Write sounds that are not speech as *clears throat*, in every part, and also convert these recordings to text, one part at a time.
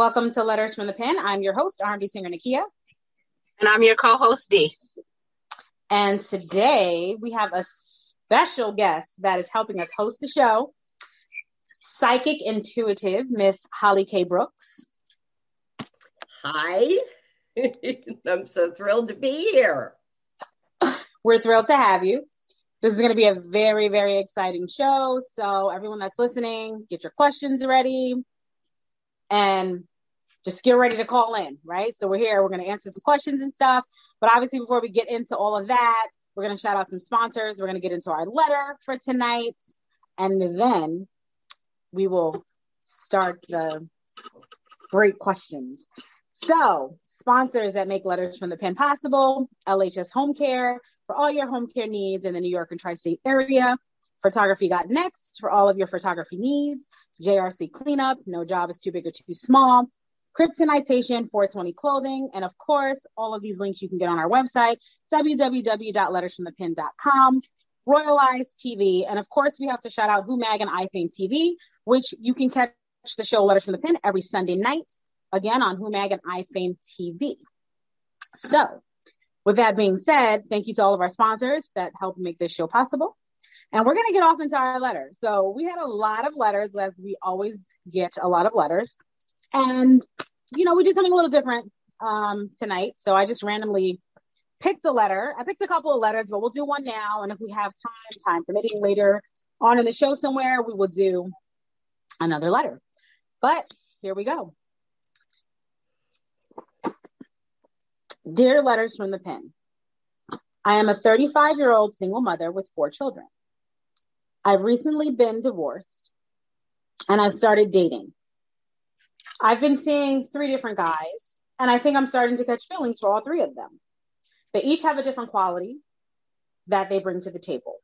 Welcome to Letters from the Pen. I'm your host, R&B singer Nakia. And I'm your co-host, D. And today we have a special guest that is helping us host the show, psychic intuitive Miss Holly K. Brooks. Hi. *laughs* I'm so thrilled to be here. We're thrilled to have you. This is going to be a very, very exciting show. So, everyone that's listening, get your questions ready and just get ready to call in, right? So, we're here, we're going to answer some questions and stuff. But obviously, before we get into all of that, we're going to shout out some sponsors. We're going to get into our letter for tonight. And then we will start the great questions. So, sponsors that make letters from the pen possible LHS Home Care, for all your home care needs in the New York and tri state area. Photography Got Next for all of your photography needs. JRC Cleanup, no job is too big or too small. Kryptonitation 420 Clothing. And of course, all of these links you can get on our website, www.lettersfromthepen.com. Royal Eyes TV. And of course, we have to shout out Who Mag and iFame TV, which you can catch the show Letters from the Pen every Sunday night, again on Who Mag and iFame TV. So, with that being said, thank you to all of our sponsors that help make this show possible. And we're going to get off into our letters. So we had a lot of letters, as we always get a lot of letters. And, you know, we did something a little different um, tonight. So I just randomly picked a letter. I picked a couple of letters, but we'll do one now. And if we have time, time permitting later on in the show somewhere, we will do another letter. But here we go. Dear Letters from the Pen, I am a 35 year old single mother with four children. I've recently been divorced and I've started dating. I've been seeing three different guys, and I think I'm starting to catch feelings for all three of them. They each have a different quality that they bring to the table.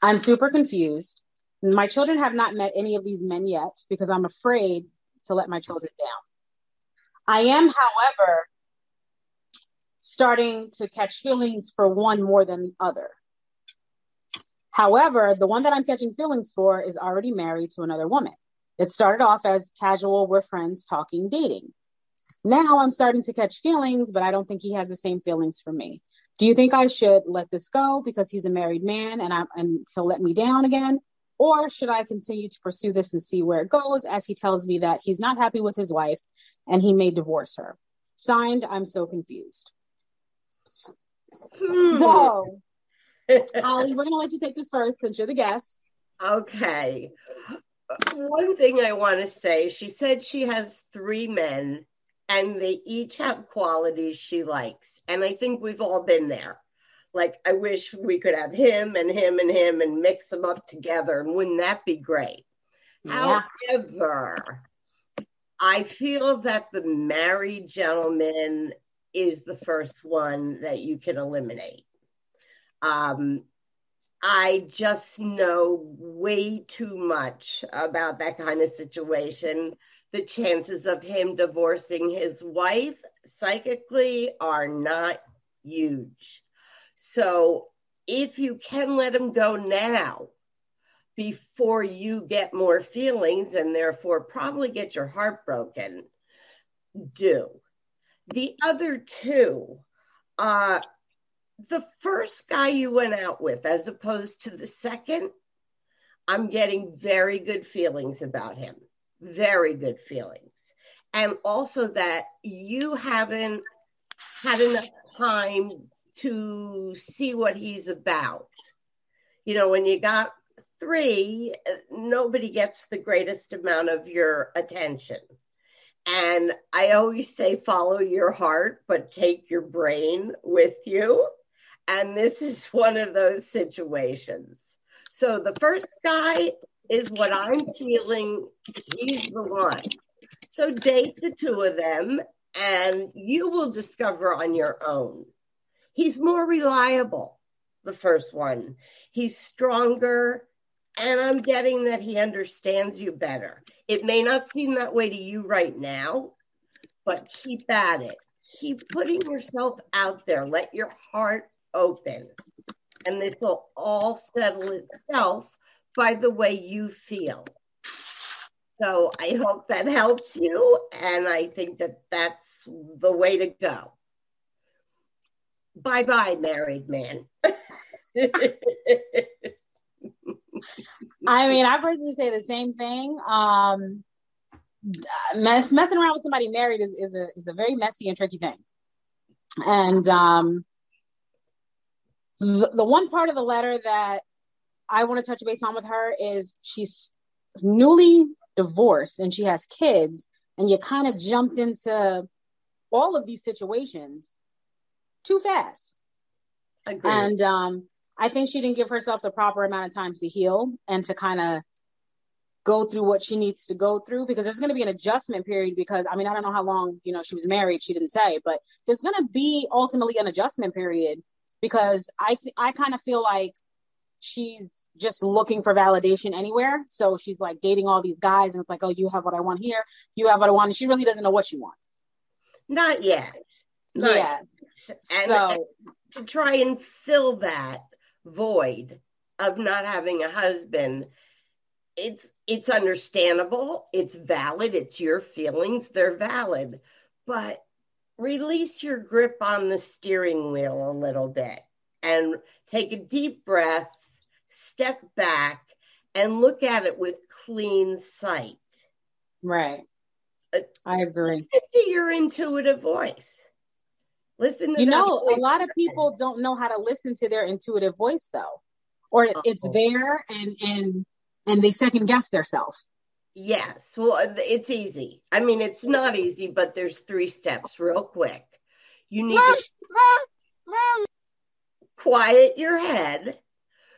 I'm super confused. My children have not met any of these men yet because I'm afraid to let my children down. I am, however, starting to catch feelings for one more than the other. However, the one that I'm catching feelings for is already married to another woman. It started off as casual, we're friends, talking, dating. Now I'm starting to catch feelings, but I don't think he has the same feelings for me. Do you think I should let this go because he's a married man and I'm and he'll let me down again? Or should I continue to pursue this and see where it goes as he tells me that he's not happy with his wife and he may divorce her? Signed, I'm so confused. Hmm. So, Holly, we're going to let you take this first since you're the guest. Okay. One thing I want to say she said she has three men and they each have qualities she likes. And I think we've all been there. Like, I wish we could have him and him and him and mix them up together. And wouldn't that be great? Yeah. However, I feel that the married gentleman is the first one that you can eliminate. Um, I just know way too much about that kind of situation. The chances of him divorcing his wife psychically are not huge. So if you can let him go now before you get more feelings and therefore probably get your heart broken, do. The other two, uh, the first guy you went out with, as opposed to the second, I'm getting very good feelings about him. Very good feelings. And also that you haven't had enough time to see what he's about. You know, when you got three, nobody gets the greatest amount of your attention. And I always say, follow your heart, but take your brain with you. And this is one of those situations. So the first guy is what I'm feeling, he's the one. So date the two of them, and you will discover on your own. He's more reliable, the first one. He's stronger, and I'm getting that he understands you better. It may not seem that way to you right now, but keep at it. Keep putting yourself out there. Let your heart open. And this will all settle itself by the way you feel. So I hope that helps you. And I think that that's the way to go. Bye bye, married man. *laughs* I mean, I personally say the same thing. Um, mess, messing around with somebody married is, is, a, is a very messy and tricky thing. And um, the, the one part of the letter that I want to touch base on with her is she's newly divorced and she has kids, and you kind of jumped into all of these situations too fast. Agreed. And um, I think she didn't give herself the proper amount of time to heal and to kind of go through what she needs to go through because there's going to be an adjustment period because I mean I don't know how long you know she was married she didn't say but there's going to be ultimately an adjustment period because I th- I kind of feel like she's just looking for validation anywhere. So she's like dating all these guys and it's like oh you have what I want here you have what I want and she really doesn't know what she wants. Not yet. Not yeah. yet. and, so, and to try and fill that void of not having a husband it's it's understandable it's valid it's your feelings they're valid. But release your grip on the steering wheel a little bit and take a deep breath step back and look at it with clean sight. Right. Uh, i agree. listen to your intuitive voice. Listen you know a lot of people don't know how to listen to their intuitive voice though or oh. it's there and and and they second guess themselves. Yes, well, uh, it's easy. I mean, it's not easy, but there's three steps real quick. You need to quiet your head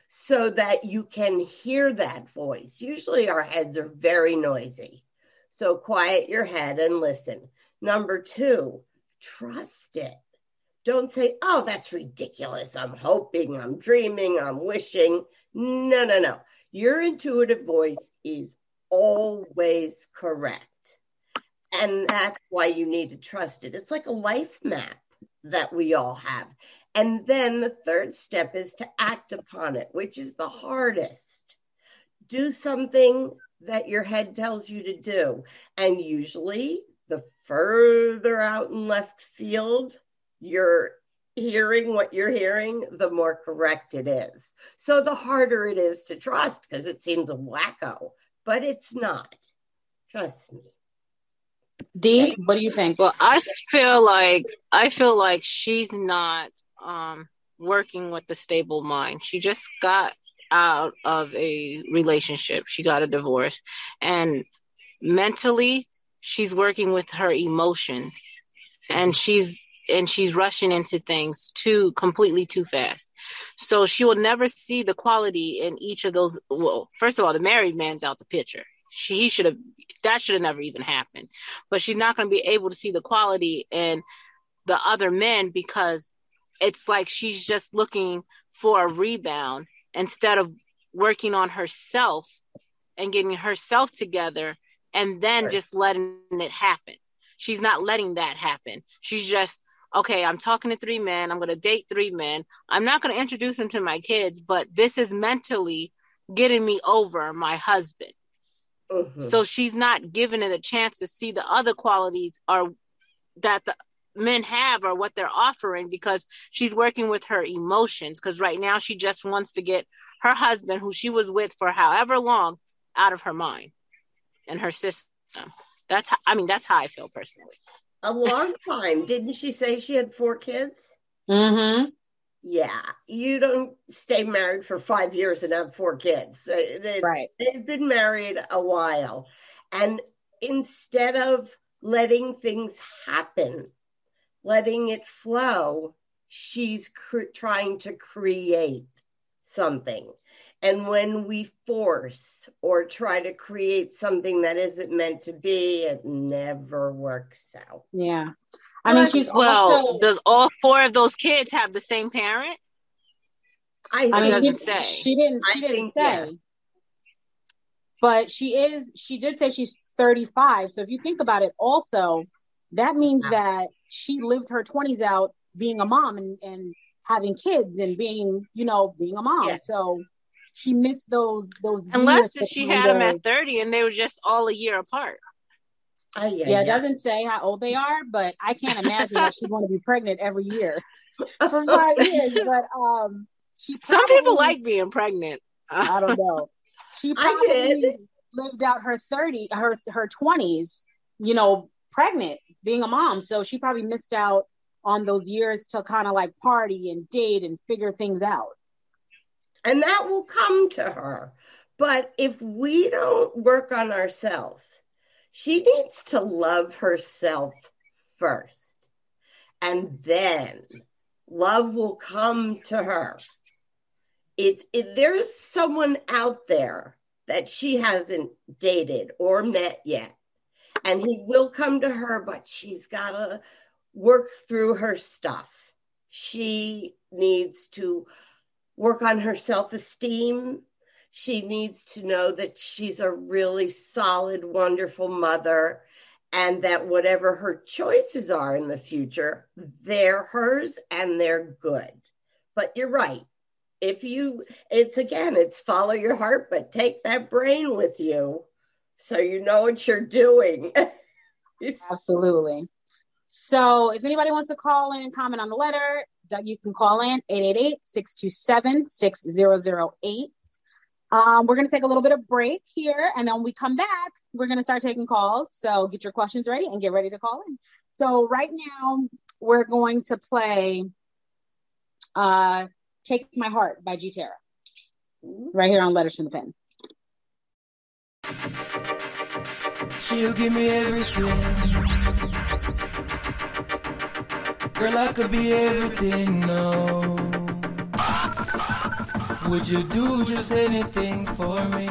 so that you can hear that voice. Usually our heads are very noisy. So quiet your head and listen. Number two, trust it. Don't say, oh, that's ridiculous. I'm hoping, I'm dreaming, I'm wishing. No, no, no. Your intuitive voice is always correct. And that's why you need to trust it. It's like a life map that we all have. And then the third step is to act upon it, which is the hardest. Do something that your head tells you to do. And usually, the further out in left field you're hearing what you're hearing, the more correct it is. So the harder it is to trust because it seems a wacko, but it's not. Trust me. Dee, what do you think? Well, I feel like I feel like she's not um, working with the stable mind. She just got out of a relationship. She got a divorce, and mentally, she's working with her emotions, and she's and she's rushing into things too completely too fast. So she will never see the quality in each of those. Well, first of all, the married man's out the picture. She he should have that should have never even happened. But she's not going to be able to see the quality in the other men because it's like she's just looking for a rebound instead of working on herself and getting herself together and then right. just letting it happen. She's not letting that happen. She's just okay, I'm talking to three men. I'm going to date three men. I'm not going to introduce them to my kids, but this is mentally getting me over my husband. Mm-hmm. So she's not giving it a chance to see the other qualities or that the men have or what they're offering because she's working with her emotions because right now she just wants to get her husband who she was with for however long out of her mind and her system that's how, i mean that's how i feel personally a long time. Didn't she say she had four kids? Mm-hmm. Yeah, you don't stay married for five years and have four kids. They, right. They've been married a while. And instead of letting things happen, letting it flow, she's cr- trying to create something. And when we force or try to create something that isn't meant to be, it never works out. Yeah. I mean, she's well. Also, does all four of those kids have the same parent? I, I mean, doesn't she, say. She didn't. She I didn't say. Yes. But she is. She did say she's 35. So if you think about it, also that means wow. that she lived her 20s out being a mom and, and having kids and being, you know, being a mom. So she missed those those. Unless she had them at thirty and they were just all a year apart. Uh, yeah, yeah, it doesn't say how old they are, but I can't imagine that she's going to be *laughs* pregnant every year for five years. But um, she probably, *laughs* some people like being pregnant. I don't know. She *laughs* probably lived out her thirty, her her twenties, you know, pregnant, being a mom. So she probably missed out on those years to kind of like party and date and figure things out. And that will come to her. But if we don't work on ourselves, she needs to love herself first. And then love will come to her. It's it, there's someone out there that she hasn't dated or met yet. And he will come to her, but she's got to work through her stuff. She needs to work on her self esteem. She needs to know that she's a really solid, wonderful mother and that whatever her choices are in the future, they're hers and they're good. But you're right. If you, it's again, it's follow your heart, but take that brain with you so you know what you're doing. *laughs* Absolutely. So if anybody wants to call in and comment on the letter, you can call in 888-627-6008. Um, we're going to take a little bit of break here, and then when we come back, we're going to start taking calls. So get your questions ready and get ready to call in. So right now, we're going to play uh, "Take My Heart" by G Terra, right here on Letters from the Pen. She'll give me everything. Girl, I could be everything, no. Would you do just anything for me?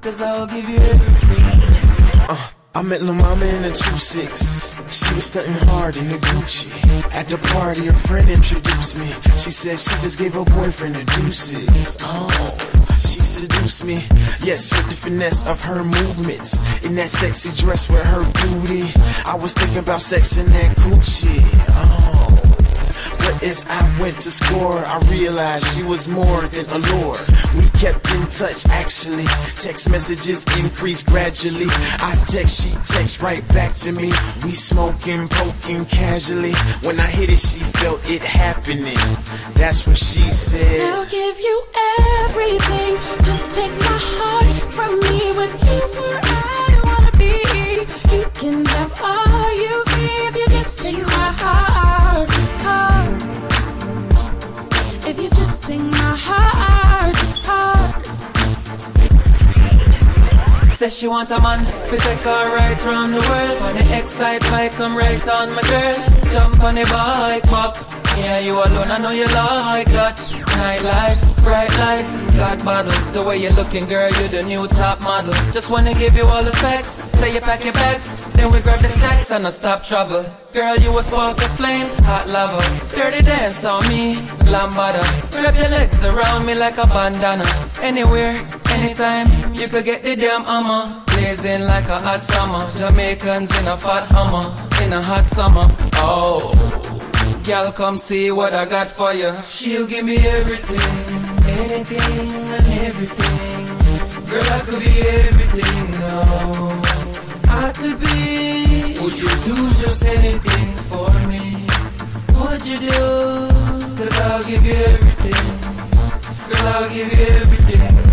Cause I'll give you everything. Uh. I met Lil Mama in a 2-6. She was stunting hard in the Gucci. At the party, a friend introduced me. She said she just gave her boyfriend a deuces. Oh. She seduced me, yes, with the finesse of her movements. In that sexy dress with her booty, I was thinking about sex in that coochie. Oh. But as I went to score, I realized she was more than a lure. We kept in touch, actually. Text messages increased gradually. I text, she text right back to me. We smoking, poking casually. When I hit it, she felt it happening. That's what she said. I'll give you everything. Just take my heart from me. Says she want a man to take her right round the world. On the excite bike, come right on my girl. Jump on the bike, walk. Yeah, you alone, I know you like that. Nightlife, bright lights, got bottles. The way you're looking, girl, you're the new top model. Just wanna give you all the facts. Say you pack your bags, then we grab the snacks and I stop trouble. Girl, you a spark of flame, hot lava. Dirty dance on me, lambada. Wrap your legs around me like a bandana. Anywhere, anytime, you could get the damn armor. Blazing like a hot summer. Jamaicans in a fat hummer, in a hot summer. Oh. Girl, come see what I got for you. She'll give me everything, anything and everything. Girl, I could be everything now. I could be. Would you do just anything for me? Would you do? Cause I'll give you everything. Girl, I'll give you everything.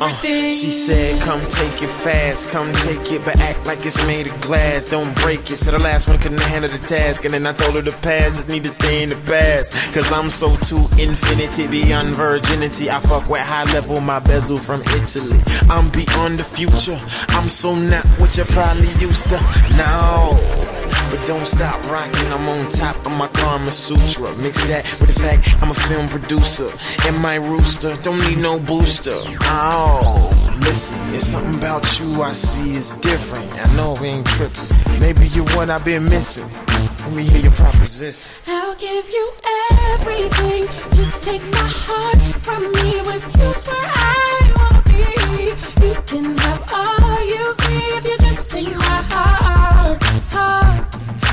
Uh, she said, come take it fast, come take it, but act like it's made of glass. Don't break it. So the last one couldn't handle the task. And then I told her the past just need to stay in the past. Cause I'm so too infinity beyond virginity. I fuck with high level, my bezel from Italy. I'm beyond the future. I'm so not what you probably used to. No. But don't stop rocking, I'm on top of my Karma Sutra. Mix that with the fact I'm a film producer. And my rooster don't need no booster. Oh, listen, it's something about you I see is different. I know we ain't tripping. Maybe you're what I've been missing. Let me hear your proposition. I'll give you everything. Just take my heart from me with you, where I wanna be. You can have all you see if you just take my heart.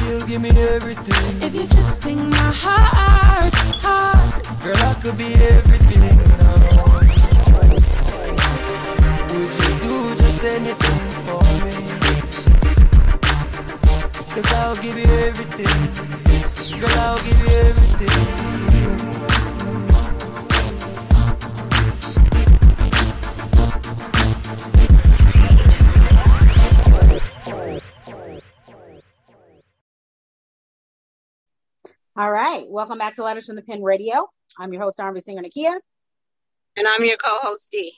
She'll give me everything. If you just take my heart, heart. Girl, I could be everything now. Would you do just anything for me? Cause I'll give you everything. Girl, I'll give you everything. All right. Welcome back to Letters from the Pen Radio. I'm your host, R&B Singer Nakia. And I'm your co-host D.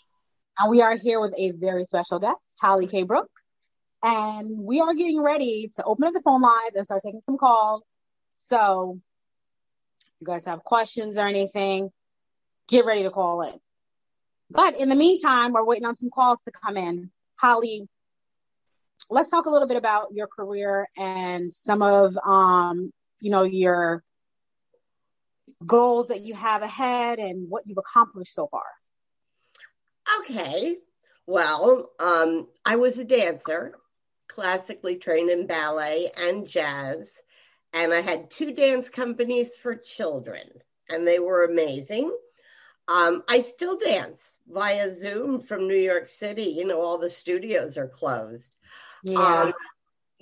And we are here with a very special guest, Holly K. Brooks. And we are getting ready to open up the phone lines and start taking some calls. So if you guys have questions or anything, get ready to call in. But in the meantime, we're waiting on some calls to come in. Holly, let's talk a little bit about your career and some of um, you know, your goals that you have ahead and what you've accomplished so far. Okay. Well, um, I was a dancer, classically trained in ballet and jazz, and I had two dance companies for children, and they were amazing. Um, I still dance via Zoom from New York City. You know, all the studios are closed. Yeah. Um,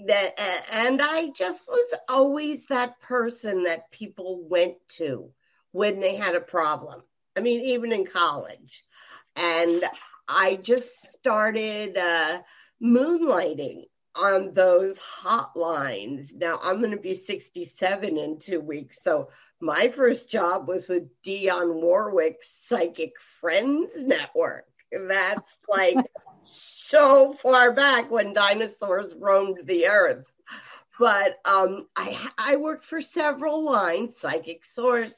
that and I just was always that person that people went to when they had a problem. I mean, even in college. And I just started uh, moonlighting on those hotlines. Now I'm going to be 67 in two weeks. So my first job was with Dionne Warwick's Psychic Friends Network. That's like *laughs* so far back when dinosaurs roamed the earth. But um, I, I worked for several lines, Psychic Source,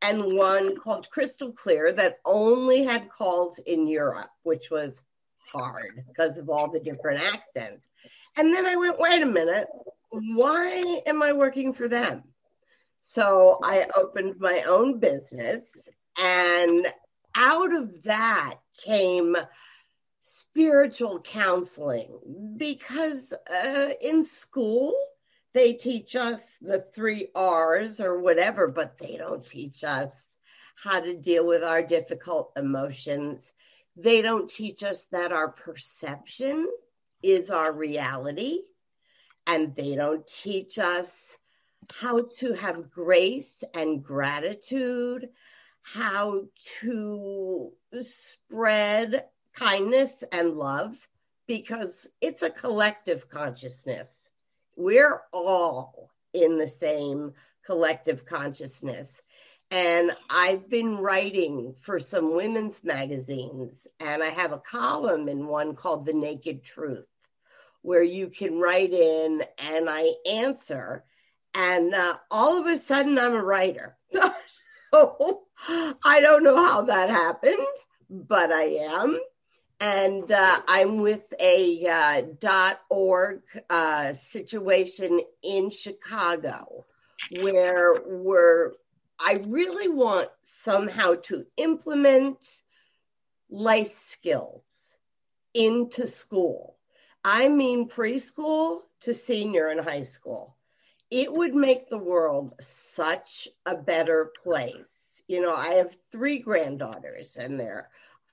and one called Crystal Clear that only had calls in Europe, which was hard because of all the different accents. And then I went, wait a minute, why am I working for them? So I opened my own business, and out of that came spiritual counseling because uh, in school they teach us the three R's or whatever, but they don't teach us how to deal with our difficult emotions. They don't teach us that our perception is our reality. And they don't teach us how to have grace and gratitude, how to spread kindness and love because it's a collective consciousness. We're all in the same collective consciousness. And I've been writing for some women's magazines, and I have a column in one called The Naked Truth, where you can write in and I answer. And uh, all of a sudden, I'm a writer. *laughs* so I don't know how that happened, but I am and uh, I'm with a uh, .org uh, situation in Chicago where we're I really want somehow to implement life skills into school. I mean preschool to senior in high school. It would make the world such a better place. You know, I have three granddaughters and they're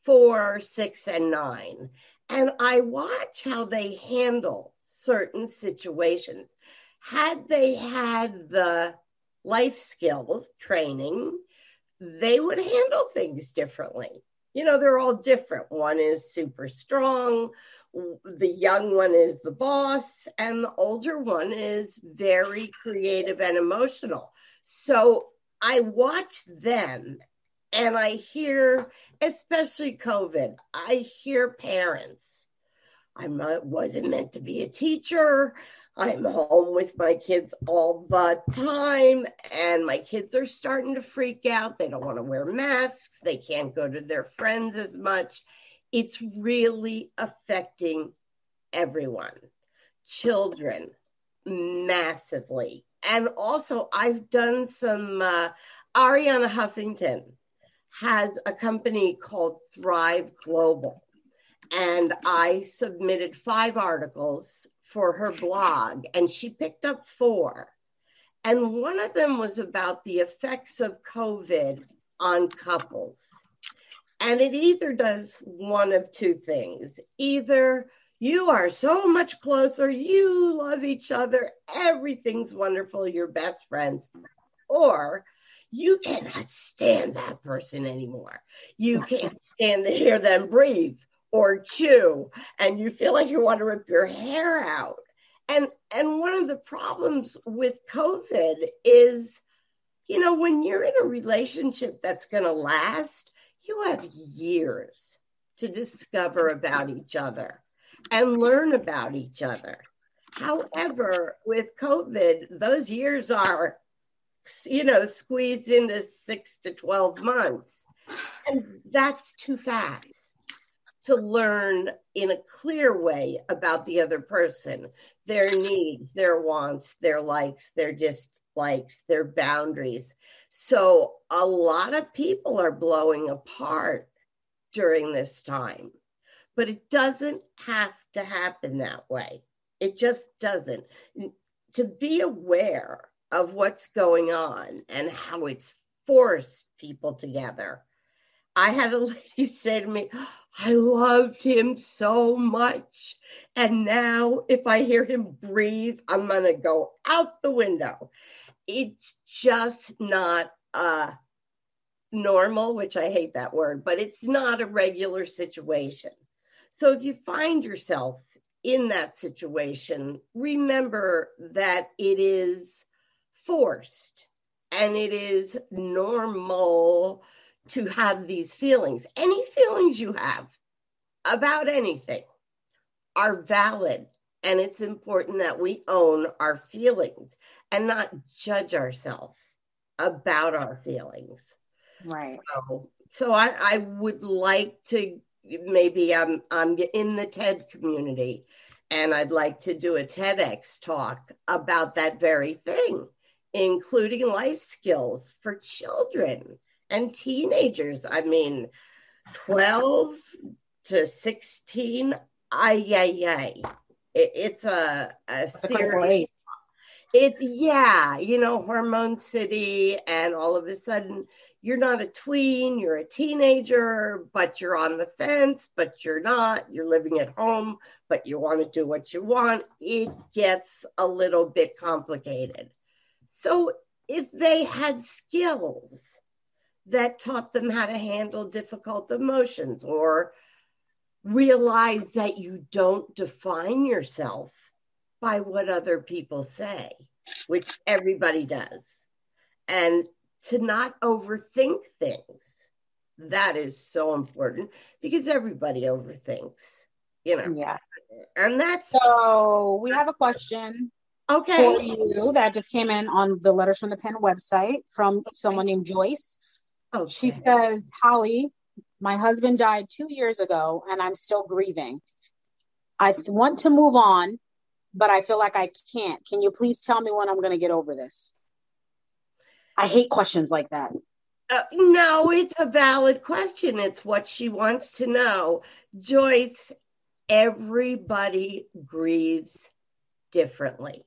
four, six, and nine. And I watch how they handle certain situations. Had they had the life skills training, they would handle things differently. You know, they're all different. One is super strong, the young one is the boss, and the older one is very creative and emotional. So I watch them and I hear, especially COVID, I hear parents. I wasn't meant to be a teacher. I'm home with my kids all the time, and my kids are starting to freak out. They don't want to wear masks. They can't go to their friends as much. It's really affecting everyone, children, massively. And also, I've done some, uh, Arianna Huffington has a company called Thrive Global. And I submitted five articles for her blog, and she picked up four. And one of them was about the effects of COVID on couples. And it either does one of two things. Either you are so much closer, you love each other, everything's wonderful, you're best friends, or you cannot stand that person anymore. You can't stand to hear them breathe or chew, and you feel like you want to rip your hair out. And and one of the problems with COVID is, you know, when you're in a relationship that's going to last, you have years to discover about each other and learn about each other. However, with COVID, those years are you know, squeezed into six to 12 months. And that's too fast to learn in a clear way about the other person, their needs, their wants, their likes, their dislikes, their boundaries. So a lot of people are blowing apart during this time, but it doesn't have to happen that way. It just doesn't. To be aware of what's going on and how it's forced people together. I had a *laughs* lady say to me, I loved him so much. And now, if I hear him breathe, I'm going to go out the window. It's just not uh, normal, which I hate that word, but it's not a regular situation. So if you find yourself in that situation, remember that it is forced and it is normal to have these feelings. Any feelings you have about anything are valid. And it's important that we own our feelings and not judge ourselves about our feelings. Right. So, so I, I would like to maybe I'm I'm in the TED community and I'd like to do a TEDx talk about that very thing including life skills for children and teenagers. I mean, 12 to 16, ay, ay, ay. It, it's a, a serious. It's, yeah, you know, hormone city, and all of a sudden, you're not a tween, you're a teenager, but you're on the fence, but you're not. You're living at home, but you want to do what you want. It gets a little bit complicated. So if they had skills that taught them how to handle difficult emotions or realize that you don't define yourself by what other people say, which everybody does, and to not overthink things. That is so important because everybody overthinks, you know. Yeah. And that's so we have a question Okay. For you that just came in on the Letters from the Pen website from okay. someone named Joyce. Okay. She says, Holly, my husband died two years ago and I'm still grieving. I want to move on, but I feel like I can't. Can you please tell me when I'm going to get over this? I hate questions like that. Uh, no, it's a valid question. It's what she wants to know. Joyce, everybody grieves differently.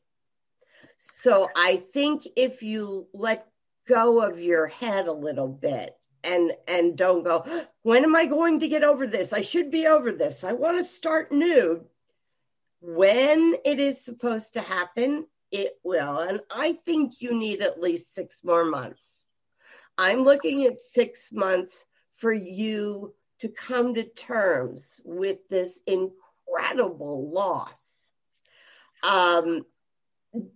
So I think if you let go of your head a little bit and and don't go, *gasps* when am I going to get over this? I should be over this. I want to start new. When it is supposed to happen, it will. And I think you need at least six more months. I'm looking at six months for you to come to terms with this incredible loss. Um,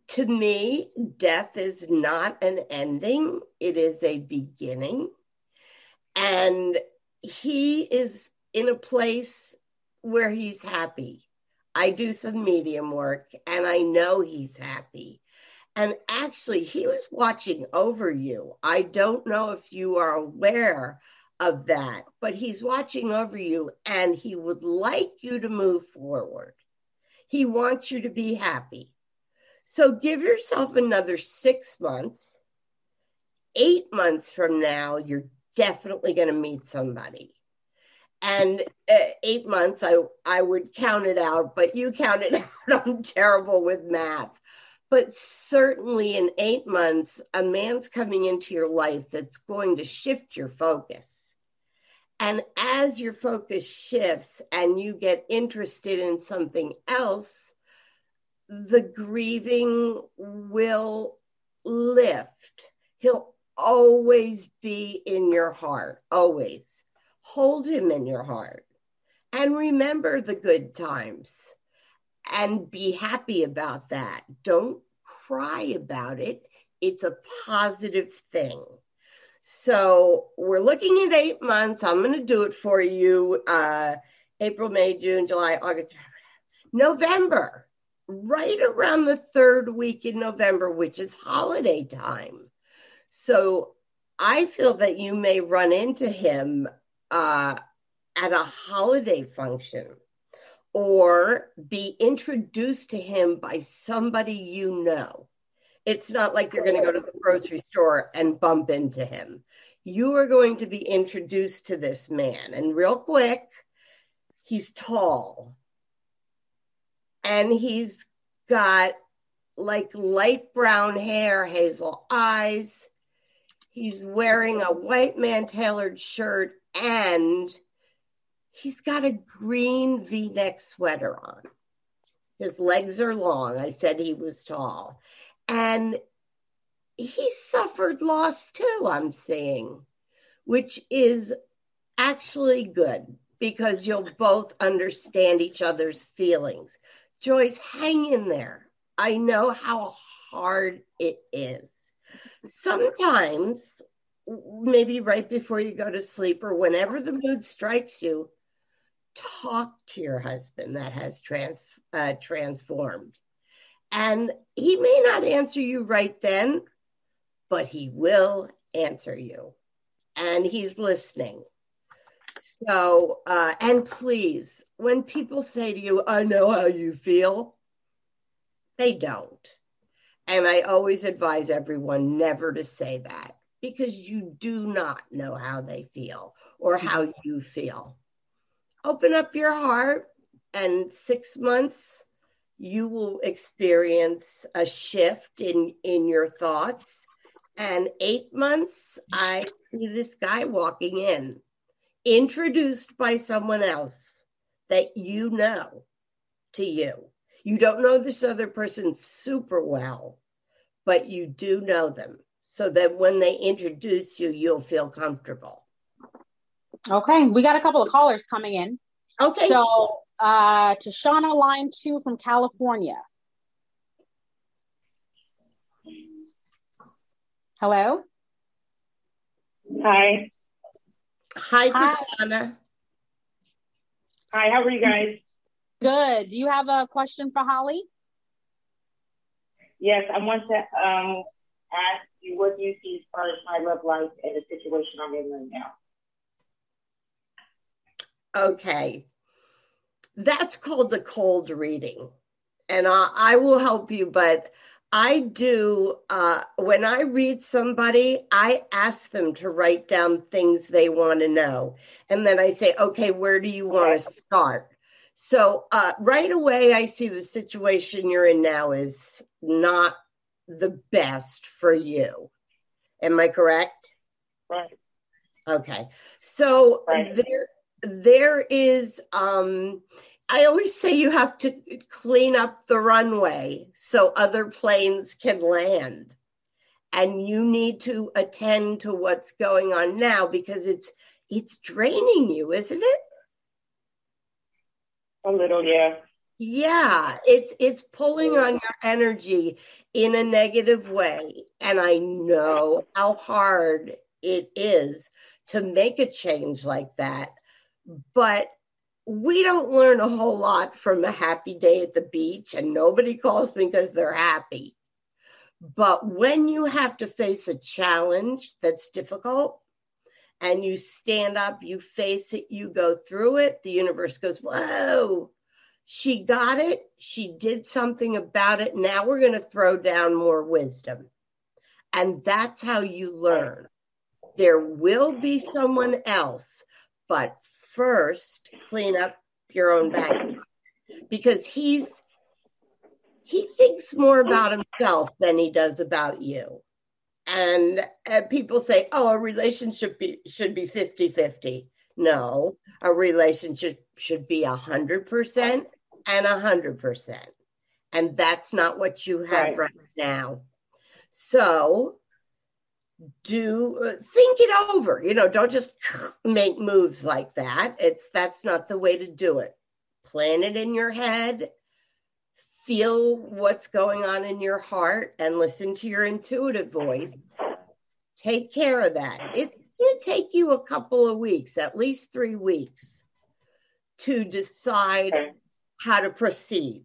to me, death is not an ending, it is a beginning. And he is in a place where he's happy. I do some medium work and I know he's happy. And actually, he was watching over you. I don't know if you are aware of that, but he's watching over you and he would like you to move forward. He wants you to be happy. So give yourself another six months. Eight months from now, you're definitely going to meet somebody. And uh, eight months, I, I would count it out, but you count it *laughs* out. I'm terrible with math. But certainly in eight months, a man's coming into your life that's going to shift your focus. And as your focus shifts and you get interested in something else, the grieving will lift. He'll always be in your heart, always. Hold him in your heart and remember the good times and be happy about that. Don't cry about it. It's a positive thing. So we're looking at eight months. I'm going to do it for you. Uh, April, May, June, July, August, November, right around the third week in November, which is holiday time. So I feel that you may run into him uh, at a holiday function or be introduced to him by somebody you know. It's not like you're going to go to the grocery store and bump into him. You are going to be introduced to this man. And real quick, he's tall and he's got like light brown hair, hazel eyes. He's wearing a white man tailored shirt and he's got a green v neck sweater on. His legs are long. I said he was tall. And he suffered loss too, I'm seeing, which is actually good because you'll both understand each other's feelings. Joyce, hang in there. I know how hard it is. Sometimes, maybe right before you go to sleep or whenever the mood strikes you, talk to your husband that has trans, uh, transformed. And he may not answer you right then, but he will answer you. And he's listening. So, uh, and please, when people say to you, I know how you feel, they don't. And I always advise everyone never to say that because you do not know how they feel or how mm-hmm. you feel. Open up your heart, and six months, you will experience a shift in, in your thoughts. And eight months, I see this guy walking in, introduced by someone else that you know to you. You don't know this other person super well, but you do know them so that when they introduce you, you'll feel comfortable. Okay, we got a couple of callers coming in. Okay. So, uh, to Shauna, line two from California. Hello. Hi. Hi, Hi. Tashana. Hi, how are you guys? Good. Do you have a question for Holly? Yes, I want to um, ask you what do you see as far as my love life and the situation I'm in right now? Okay. That's called the cold reading. And I, I will help you, but I do, uh, when I read somebody, I ask them to write down things they want to know. And then I say, okay, where do you want to start? So uh, right away, I see the situation you're in now is not the best for you. Am I correct? Right. Okay. So Right. there there is um I always say you have to clean up the runway so other planes can land. And you need to attend to what's going on now because it's it's draining you, isn't it? A little, yeah. Yeah, it's it's pulling on your energy in a negative way. And I know how hard it is to make a change like that. But we don't learn a whole lot from a happy day at the beach, and nobody calls because they're happy. But when you have to face a challenge that's difficult and you stand up, you face it, you go through it, the universe goes, Whoa, she got it. She did something about it. Now we're going to throw down more wisdom. And that's how you learn. There will be someone else, but first clean up your own baggage because he's he thinks more about himself than he does about you. And, and people say, oh, a relationship be, should be 50 50. No, a relationship should be 100% and 100%. And that's not what you have right, right now. So do uh, think it over. You know, don't just *laughs* make moves like that. It's that's not the way to do it. Plan it in your head. Feel what's going on in your heart and listen to your intuitive voice. Take care of that. It's going to take you a couple of weeks, at least three weeks, to decide how to proceed.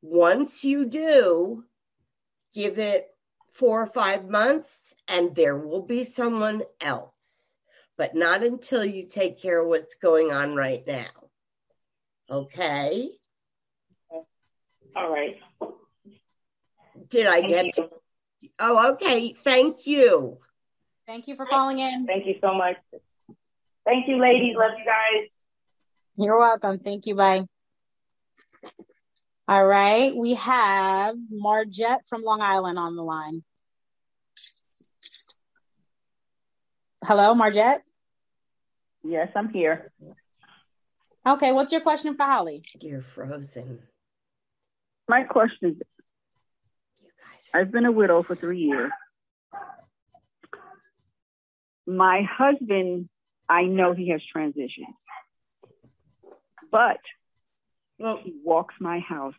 Once you do, give it four or five months and there will be someone else, but not until you take care of what's going on right now. Okay? All right. Did I Thank get you. Oh, okay. Thank you. Thank you for calling in. Thank you so much. Thank you, ladies. Love you guys. You're welcome. Thank you. Bye. All right. We have Margette from Long Island on the line. Hello, Margette? Yes, I'm here. Okay. What's your question for Holly? You're frozen. My question is I've been a widow for three years. My husband, I know he has transitioned, but well, he walks my house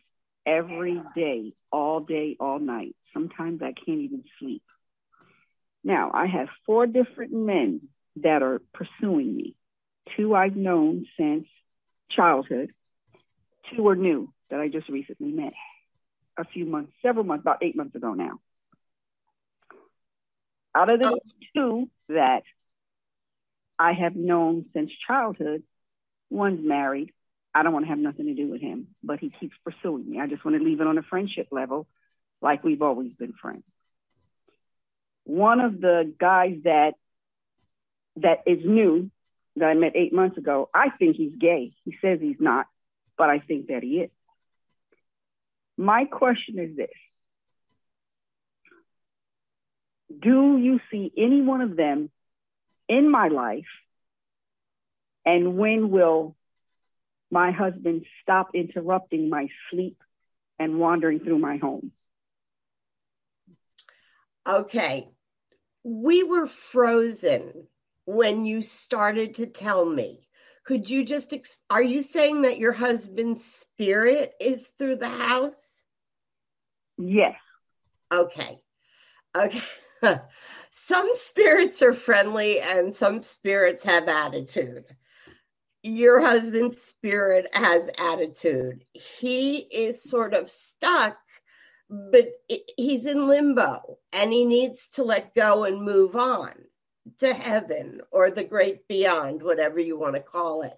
every day, all day, all night. Sometimes I can't even sleep. Now, I have four different men that are pursuing me. Two I've known since childhood, two are new that I just recently met a few months, several months, about eight months ago now. Out of the oh. two that I have known since childhood, one's married, I don't want to have nothing to do with him, but he keeps pursuing me. I just want to leave it on a friendship level, like we've always been friends. One of the guys that that is new that I met eight months ago, I think he's gay. He says he's not, but I think that he is. My question is this Do you see any one of them in my life? And when will my husband stop interrupting my sleep and wandering through my home. Okay. We were frozen when you started to tell me. Could you just, ex- are you saying that your husband's spirit is through the house? Yes. Okay. Okay. *laughs* some spirits are friendly and some spirits have attitude your husband's spirit has attitude. He is sort of stuck, but he's in limbo and he needs to let go and move on to heaven or the great beyond, whatever you want to call it.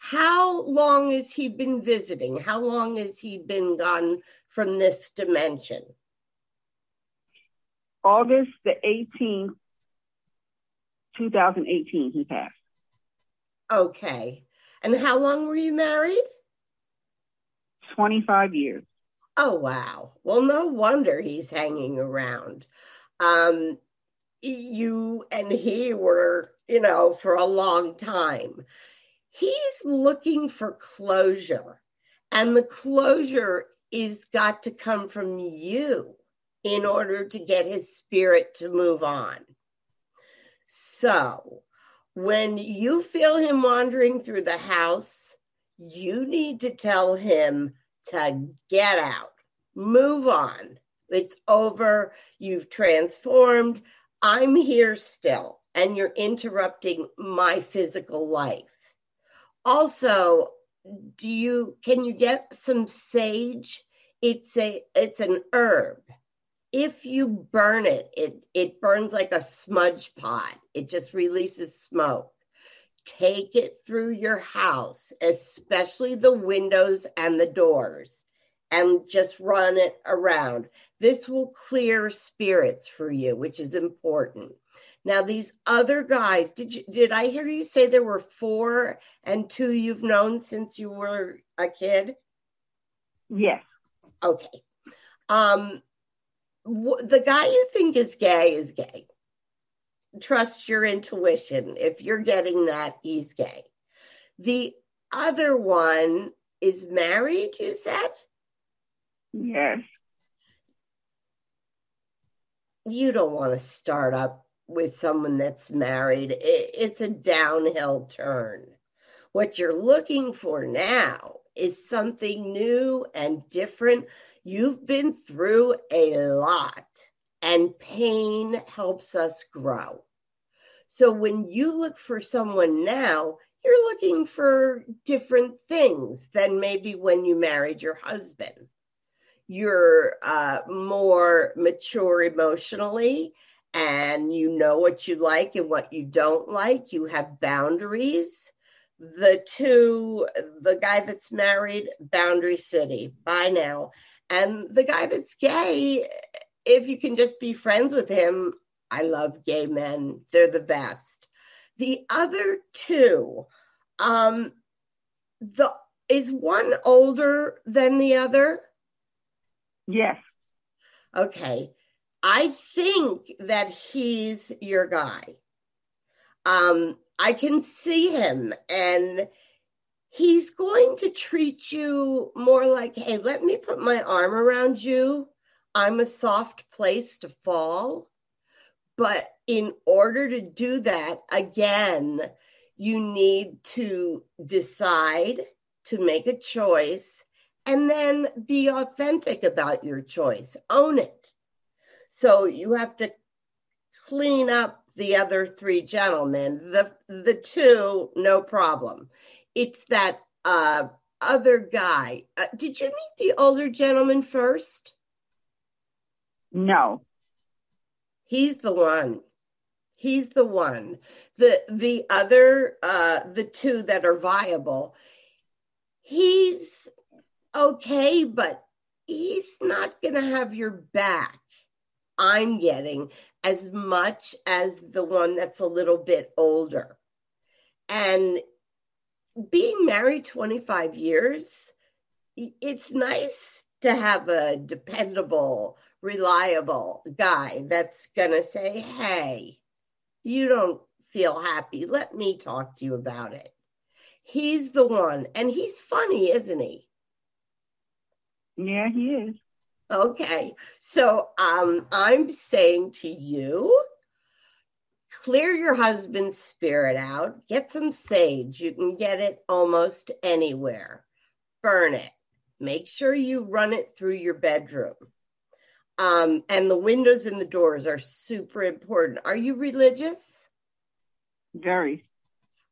How long has he been visiting? How long has he been gone from this dimension? August the 18th, 2018, he passed. Okay. And how long were you married? 25 years. Oh, wow. Well, no wonder he's hanging around. Um, you and he were, you know, for a long time. He's looking for closure, and the closure is got to come from you in order to get his spirit to move on. So, when you feel him wandering through the house, you need to tell him to get out, move on. It's over. You've transformed. I'm here still, and you're interrupting my physical life. Also, do you can you get some sage? It's a it's an herb if you burn it, it it burns like a smudge pot. It just releases smoke. Take it through your house, especially the windows and the doors, and just run it around. This will clear spirits for you, which is important. Now, these other guys, did you did I hear you say there were four and two you've known since you were a kid? Yes. Okay. Um, the guy you think is gay is gay. Trust your intuition. If you're getting that, he's gay. The other one is married, you said? Yes. You don't want to start up with someone that's married. It, it's a downhill turn. What you're looking for now is something new and different. You've been through a lot, and pain helps us grow. So when you look for someone now, you're looking for different things than maybe when you married your husband. You're uh, more mature emotionally, and you know what you like and what you don't like. You have boundaries. The two, the guy that's married, Boundary City, bye now. And the guy that's gay, if you can just be friends with him, I love gay men. They're the best. The other two, um, the is one older than the other? Yes. Okay. I think that he's your guy. Um, I can see him and he's going to treat you more like, hey, let me put my arm around you. I'm a soft place to fall. But in order to do that, again, you need to decide to make a choice and then be authentic about your choice. Own it. So you have to clean up the other three gentlemen. The the two, no problem. It's that uh, other guy. Uh, did you meet the older gentleman first? No. He's the one. He's the one. The the other uh the two that are viable. He's okay, but he's not going to have your back. I'm getting as much as the one that's a little bit older. And being married 25 years, it's nice to have a dependable, reliable guy that's going to say, Hey, you don't feel happy. Let me talk to you about it. He's the one. And he's funny, isn't he? Yeah, he is. Okay. So um, I'm saying to you, clear your husband's spirit out, get some sage. You can get it almost anywhere. Burn it. Make sure you run it through your bedroom. Um, and the windows and the doors are super important. Are you religious? Very.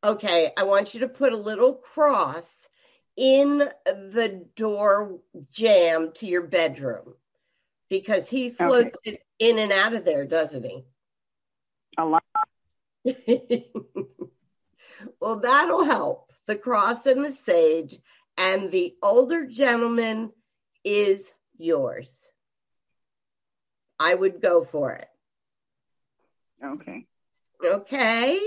Okay, I want you to put a little cross in the door jamb to your bedroom because he floats okay. it in and out of there, doesn't he? A lot. *laughs* well, that'll help. The cross and the sage, and the older gentleman is yours. I would go for it. Okay. Okay.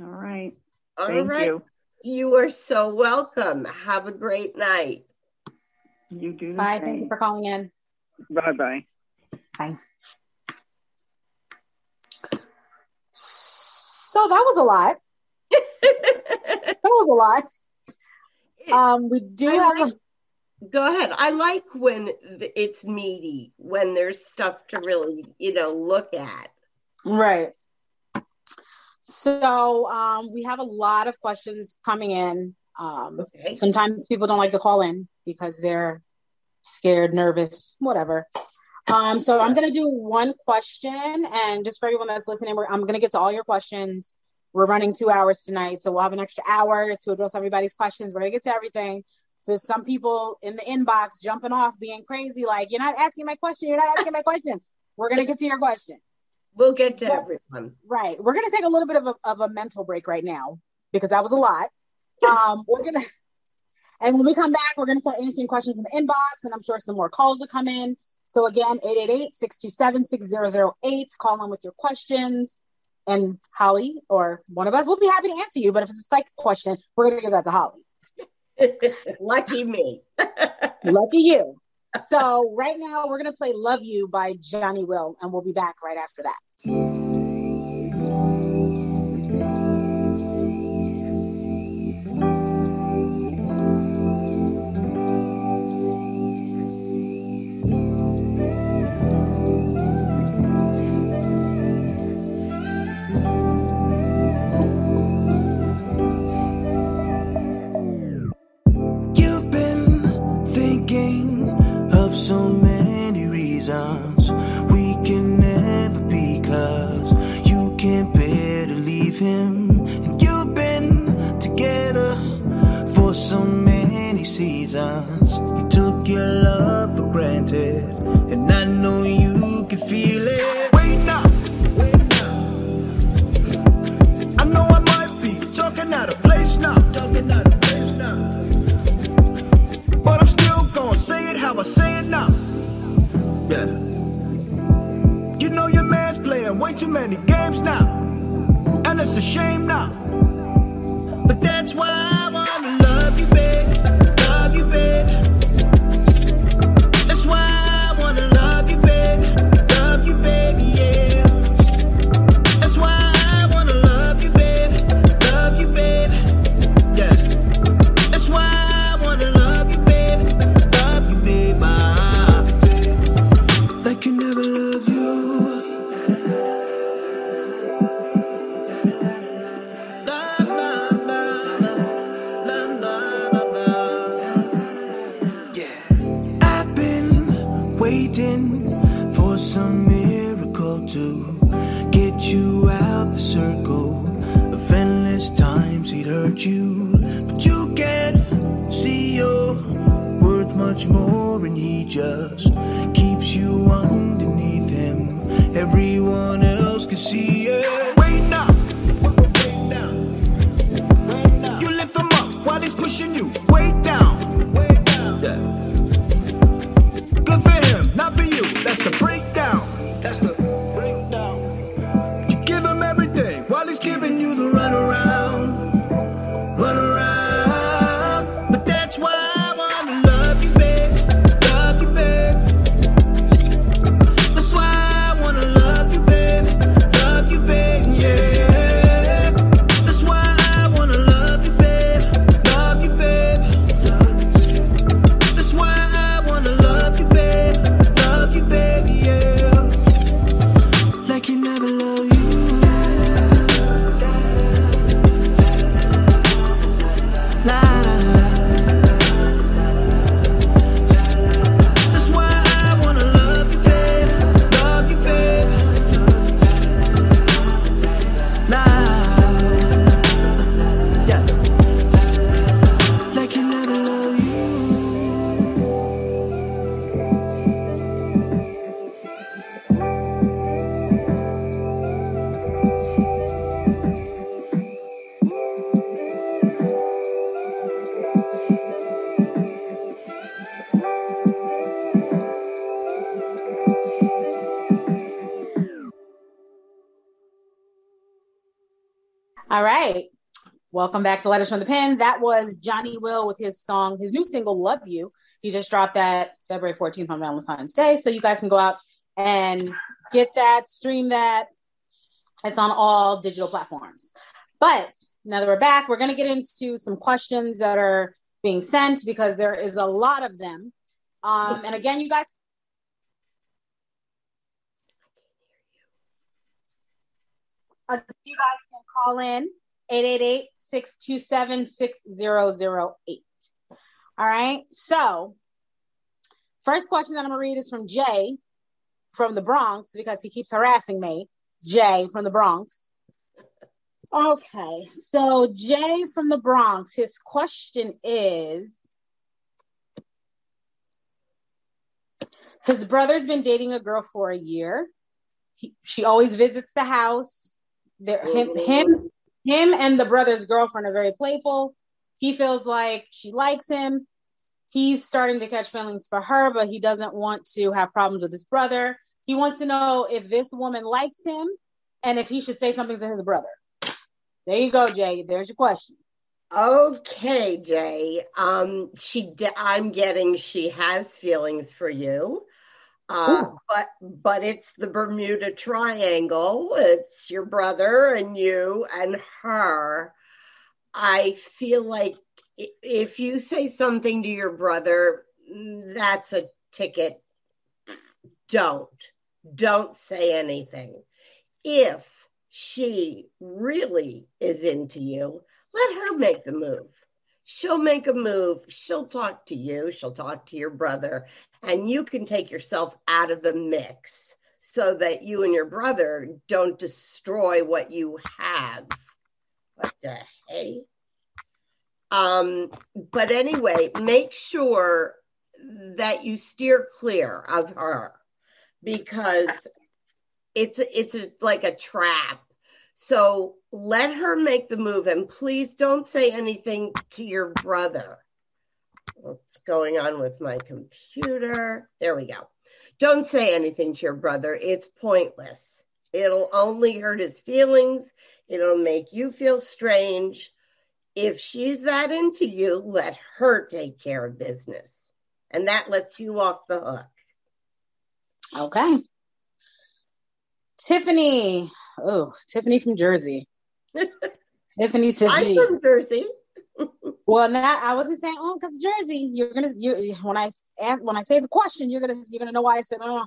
All right. All Thank right. you. You are so welcome. Have a great night. You do. Bye. Thank you for calling in. Bye bye bye. Bye. So that was a lot. *laughs* that was a lot. Um, we do I have. like- Go ahead. I like when it's meaty, when there's stuff to really, you know, look at. Right. So um, we have a lot of questions coming in. Um, Okay. sometimes people don't like to call in because they're scared, nervous, whatever. Um, so I'm going to do one question, and just for everyone that's listening, we're, I'm going to get to all your questions. We're running two hours tonight, so we'll have an extra hour to address everybody's questions. We're going to get to everything. So some people in the inbox jumping off, being crazy, like, you're not asking my question, you're not asking my question. We're going to get to your question. We'll get to So- everyone. Right. We're going to take a little bit of a, of a mental break right now because that was a lot. *laughs* Um, we're going to, and when we come back, we're going to start answering questions in the inbox, and I'm sure some more calls will come in. So again, 888-627-6008. Call in with your questions. And Holly or one of us will be happy to answer you. But if it's a psych question, we're going to give that to Holly. *laughs* Lucky me. *laughs* Lucky you. so right now we're gonna play "Love You" by Johnny Will, and we'll be back right after that. Reasons we can never be cause you can't bear to leave him. And you've been together for so many seasons. Now. But that's why Welcome back to Letters from the Pen. That was Johnny Will with his song, his new single, Love You. He just dropped that February 14th on Valentine's Day. So you guys can go out and get that, stream that. It's on all digital platforms. But now that we're back, we're going to get into some questions that are being sent because there is a lot of them. Um, and again, you guys Uh, you guys can call in 888-627-6008. All right. So first question that I'm gonna read is from Jay from the Bronx because he keeps harassing me. Jay from the Bronx. Okay, so Jay from the Bronx, his question is his brother's been dating a girl for a year. He, she always visits the house. They're, him, him, him, and the brother's girlfriend are very playful. He feels like she likes him. He's starting to catch feelings for her, but he doesn't want to have problems with his brother. He wants to know if this woman likes him and if he should say something to his brother. There you go, Jay. There's your question. Okay, Jay. Um, she, I'm getting she has feelings for you. Uh, but but it's the Bermuda Triangle. It's your brother and you and her. I feel like if you say something to your brother, that's a ticket. Don't don't say anything. If she really is into you, let her make the move. She'll make a move. She'll talk to you. She'll talk to your brother, and you can take yourself out of the mix so that you and your brother don't destroy what you have. What the hey? Um, but anyway, make sure that you steer clear of her because it's it's a, like a trap. So let her make the move and please don't say anything to your brother. What's going on with my computer? There we go. Don't say anything to your brother. It's pointless. It'll only hurt his feelings. It'll make you feel strange. If she's that into you, let her take care of business. And that lets you off the hook. Okay. Tiffany. Oh, Tiffany from Jersey. *laughs* Tiffany, Tiffany. I'm from Jersey. Well, now I wasn't saying oh because Jersey. You're gonna you when I ask, when I say the question, you're gonna you're gonna know why I said oh.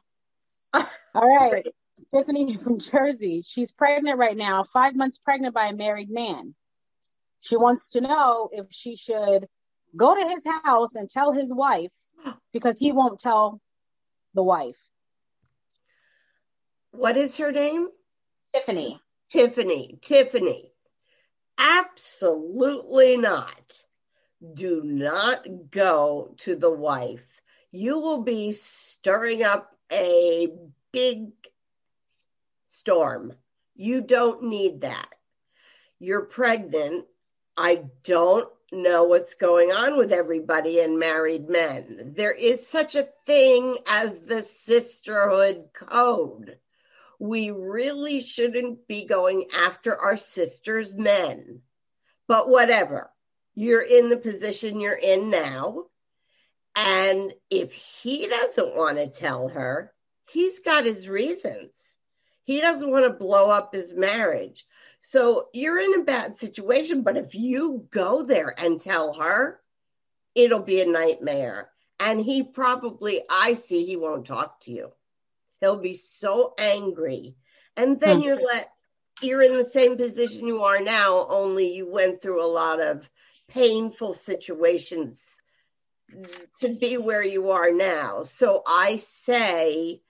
*laughs* All right. Tiffany from Jersey. She's pregnant right now, five months pregnant by a married man. She wants to know if she should go to his house and tell his wife because he won't tell the wife. What is her name? Tiffany. Tiffany. Tiffany. Absolutely not. Do not go to the wife. You will be stirring up a big storm. You don't need that. You're pregnant. I don't know what's going on with everybody and married men. There is such a thing as the sisterhood code we really shouldn't be going after our sisters' men. But whatever, you're in the position you're in now. And if he doesn't want to tell her, he's got his reasons. He doesn't want to blow up his marriage. So you're in a bad situation. But if you go there and tell her, it'll be a nightmare. And he probably, I see, he won't talk to you. He'll be so angry. And then hmm. you're let you're in the same position you are now, only you went through a lot of painful situations to be where you are now. So I say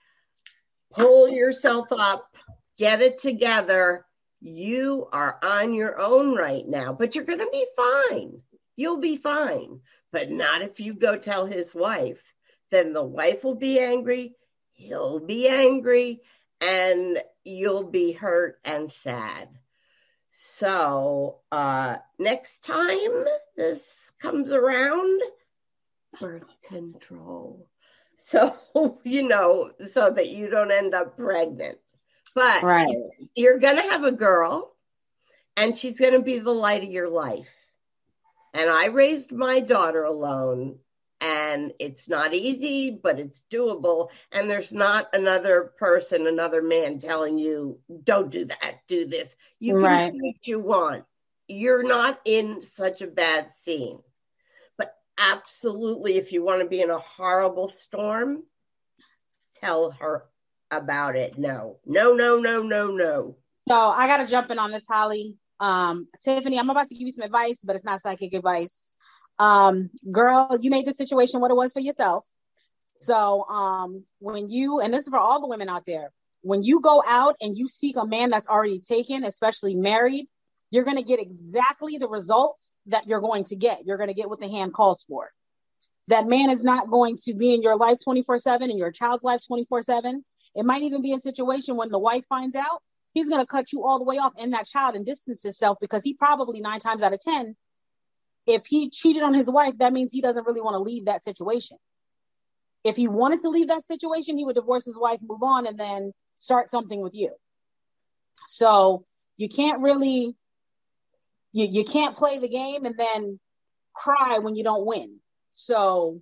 pull yourself up, get it together. You are on your own right now, but you're going to be fine. You'll be fine, but not if you go tell his wife. Then the wife will be angry he'll be angry and you'll be hurt and sad. So, uh, next time this comes around, birth control. *laughs* So, you know, so that you don't end up pregnant. But right. you're going to have a girl and she's going to be the light of your life. And I raised my daughter alone and it's not easy, but it's doable. And there's not another person, another man telling you, don't do that, do this. You can right. do what you want. You're not in such a bad scene. But absolutely, if you want to be in a horrible storm, tell her about it. No, no, no, no, no, no. So I got to jump in on this, Holly. Um, Tiffany, I'm about to give you some advice, but it's not psychic advice um, girl, you made the situation what it was for yourself. So um, when you, and this is for all the women out there, when you go out and you seek a man that's already taken, especially married, you're going to get exactly the results that you're going to get. You're going to get what the hand calls for. That man is not going to be in your life 24 7 and your child's life 24 7. It might even be a situation when the wife finds out, he's going to cut you all the way off and that child and distance himself because he probably nine times out of 10 if he cheated on his wife, that means he doesn't really want to leave that situation. If he wanted to leave that situation, he would divorce his wife, move on, and then start something with you. So you can't really, you, you can't play the game and then cry when you don't win. So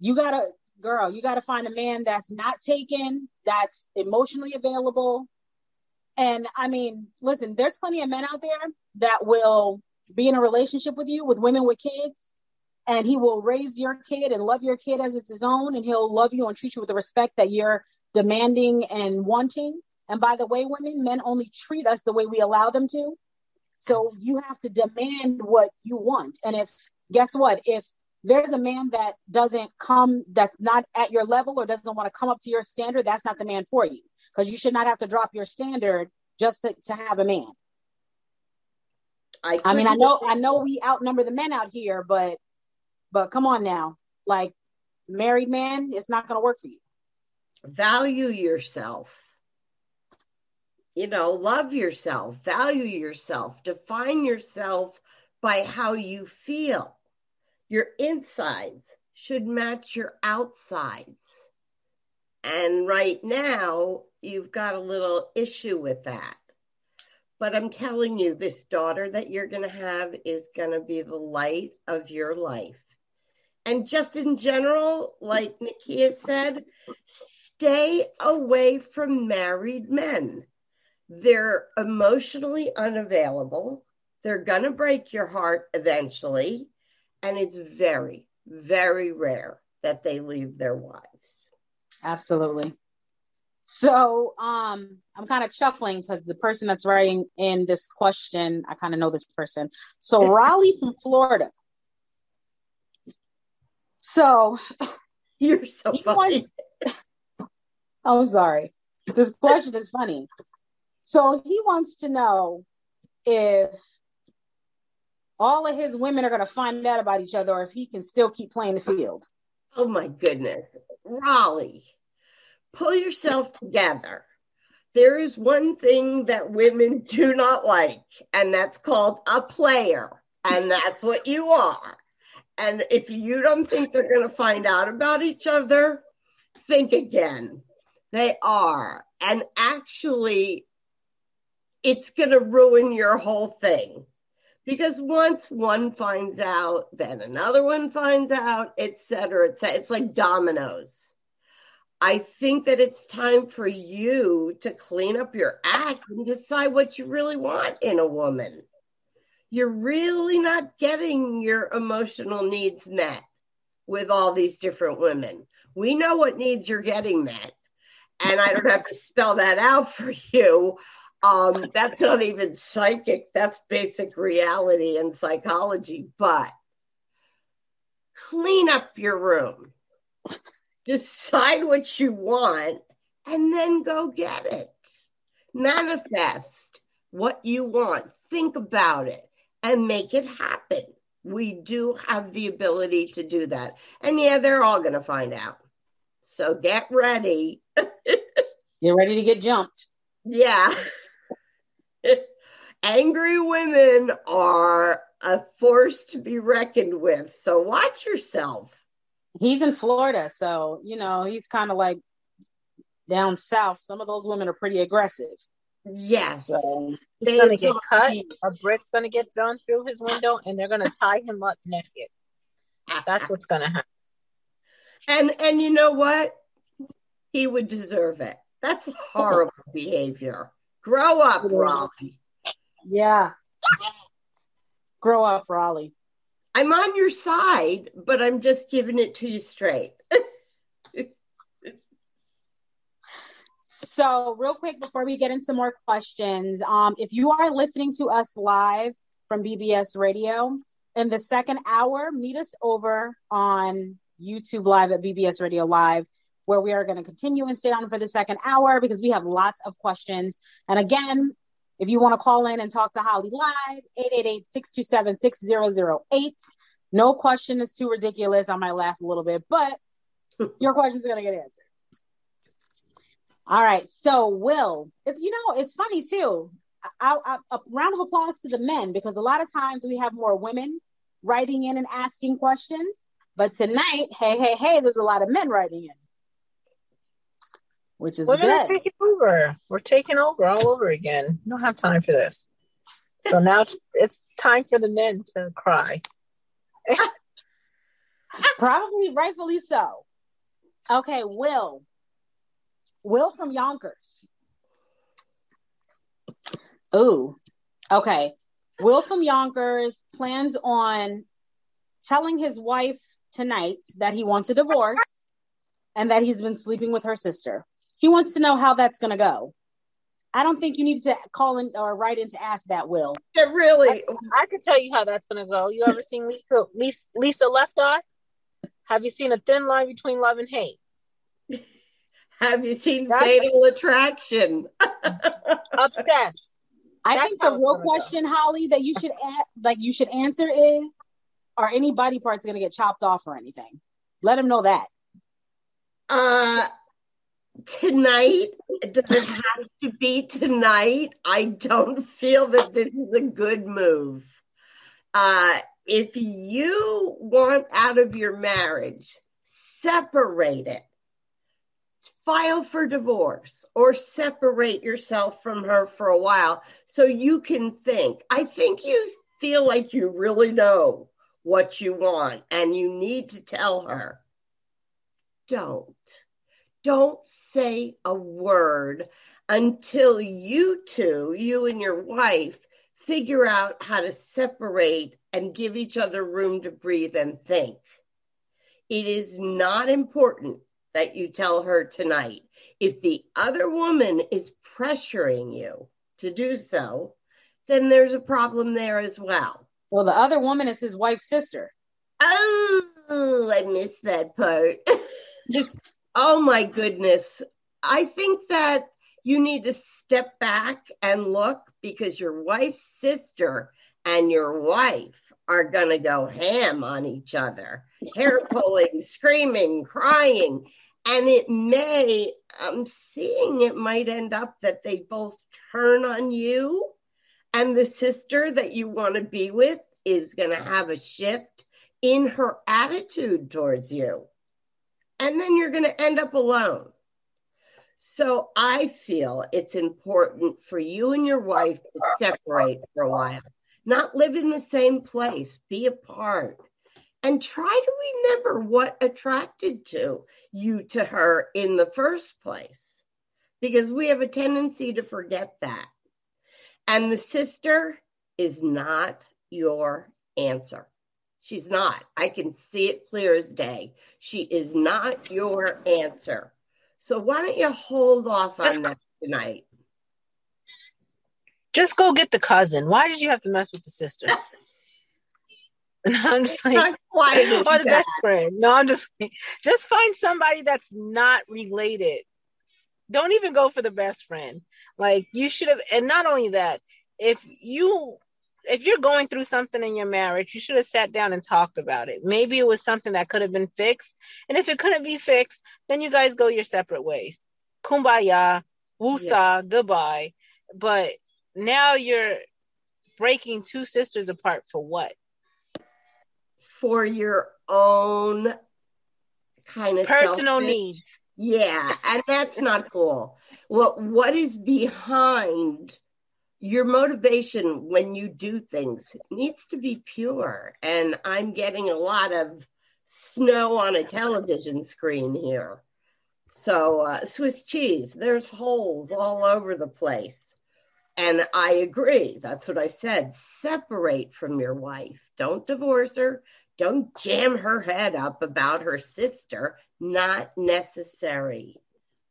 you gotta, girl, you gotta find a man that's not taken, that's emotionally available. And I mean, listen, there's plenty of men out there that will be in a relationship with you with women with kids and he will raise your kid and love your kid as it's his own and he'll love you and treat you with the respect that you're demanding and wanting. And by the way women men only treat us the way we allow them to. So you have to demand what you want. And if guess what? If there's a man that doesn't come that's not at your level or doesn't want to come up to your standard that's not the man for you because you should not have to drop your standard just to, to have a man I, I mean i know i know we outnumber the men out here but but come on now, like married man, it's not going to work for you. Value yourself. You know, love yourself, value yourself, define yourself by how you feel. Your insides should match your outsides. And right now, you've got a little issue with that. But I'm telling you, this daughter that you're going to have is going to be the light of your life. And just in general, like Nikia said, stay away from married men. They're emotionally unavailable. They're going to break your heart eventually. And it's very, very rare that they leave their wives. Absolutely. So um, I'm kind of chuckling because the person that's writing in this question, I kind of know this person. So *laughs* Raleigh from Florida so *laughs* you're so funny. Wants, *laughs* I'm sorry. This question is funny. So he wants to know if all of his women are going to find out about each other or if he can still keep playing the field. Oh my goodness. Raleigh, pull yourself together. There is one thing that women do not like, and that's called a player. And that's what you are. And if you don't think they're going to find out about each other, think again. They are. And actually, it's going to ruin your whole thing. Because once one finds out, then another one finds out, et cetera, et cetera. It's like dominoes. I think that it's time for you to clean up your act and decide what you really want in a woman you're really not getting your emotional needs met with all these different women. We know what needs you're getting met. And I don't have to spell that out for you. Um, that's not even psychic, that's basic reality and psychology. But clean up your room, decide what you want, and then go get it. Manifest what you want, think about it and make it happen. We do have the ability to do that. And yeah, they're all going to find out. So get ready. *laughs* You're ready to get jumped. Yeah. *laughs* Angry women are a force to be reckoned with. So watch yourself. He's in Florida. So, you know, he's kind of like down south. Some of those women are pretty aggressive. Yes. So, He's going to get cut. A brick's to get thrown through his window, and they're to tie him up naked. That's what's to happen. And and you know what? He would deserve it. That's horrible *laughs* behavior. Grow up, Raleigh. Yeah. Grow up, Raleigh. I'm on your side, but I'm just giving it to you straight. So, real quick before we get into more questions, um, if you are listening to us live from BBS Radio in the second hour, meet us over on YouTube Live at BBS Radio Live, where we are going to continue and stay on for the second hour because we have lots of questions. And again, if you want to call in and talk to Holly live, 888-627-6008. No question is too ridiculous. I might laugh a little bit, but *laughs* your questions are going to get answered. All right. So, Will, it's, you know, it's funny too. I, I, a round of applause to the men because a lot of times we have more women writing in and asking questions. But tonight, hey, hey, hey, there's a lot of men writing in, which is We're good. taking over. We're taking over all over again. We don't have time for this. So *laughs* now it's it's time for the men to cry. *laughs* Probably rightfully so. Okay, Will. Will from Yonkers. Ooh. Okay. Will from Yonkers plans on telling his wife tonight that he wants a divorce and that he's been sleeping with her sister. He wants to know how that's going to go. I don't think you need to call in or write in to ask that, Will. It really. I, I can tell you how that's going to go. You ever seen Lisa, Lisa, Lisa Left Eye? Have you seen a thin line between love and hate? Have you seen That's, Fatal Attraction? *laughs* obsessed. I That's think the real question, go. Holly, that you should ask, like you should answer is: Are any body parts going to get chopped off or anything? Let him know that. Uh, tonight it does it have to be tonight? I don't feel that this is a good move. Uh, if you want out of your marriage, separate it. File for divorce or separate yourself from her for a while so you can think. I think you feel like you really know what you want and you need to tell her. Don't. Don't say a word until you two, you and your wife, figure out how to separate and give each other room to breathe and think. It is not important that you tell her tonight. If the other woman is pressuring you to do so, then there's a problem there as well. Well, the other woman is his wife's sister. Oh, I missed that part. *laughs* oh my goodness. I think that you need to step back and look because your wife's sister and your wife are going to go ham on each other, *laughs* hair pulling, screaming, crying. And it may, I'm seeing it might end up that they both turn on you, and the sister that you want to be with is going to have a shift in her attitude towards you. And then you're going to end up alone. So I feel it's important for you and your wife to separate for a while, not live in the same place, be apart, and try to remember what attracted to you to her in the first place, because we have a tendency to forget that. And the sister is not your answer. She's not. I can see it clear as day. She is not your answer. So why don't you hold off on that tonight? Just go get the cousin. Why did you have to mess with the sister? *laughs* And I'm just like, *laughs* or the that? best friend. No, I'm just just find somebody that's not related. Don't even go for the best friend. Like you should have, and not only that, if you if you're going through something in your marriage, you should have sat down and talked about it. Maybe it was something that could have been fixed. And if it couldn't be fixed, then you guys go your separate ways. Kumbaya, woosah, yeah. goodbye. But now you're breaking two sisters apart for what? For your own kind of personal selfish. needs. Yeah, and that's not cool. What what is behind your motivation when you do things needs to be pure. And I'm getting a lot of snow on a television screen here. So, uh, Swiss cheese, there's holes all over the place. And I agree. That's what I said. Separate from your wife. Don't divorce her. Don't jam her head up about her sister. Not necessary.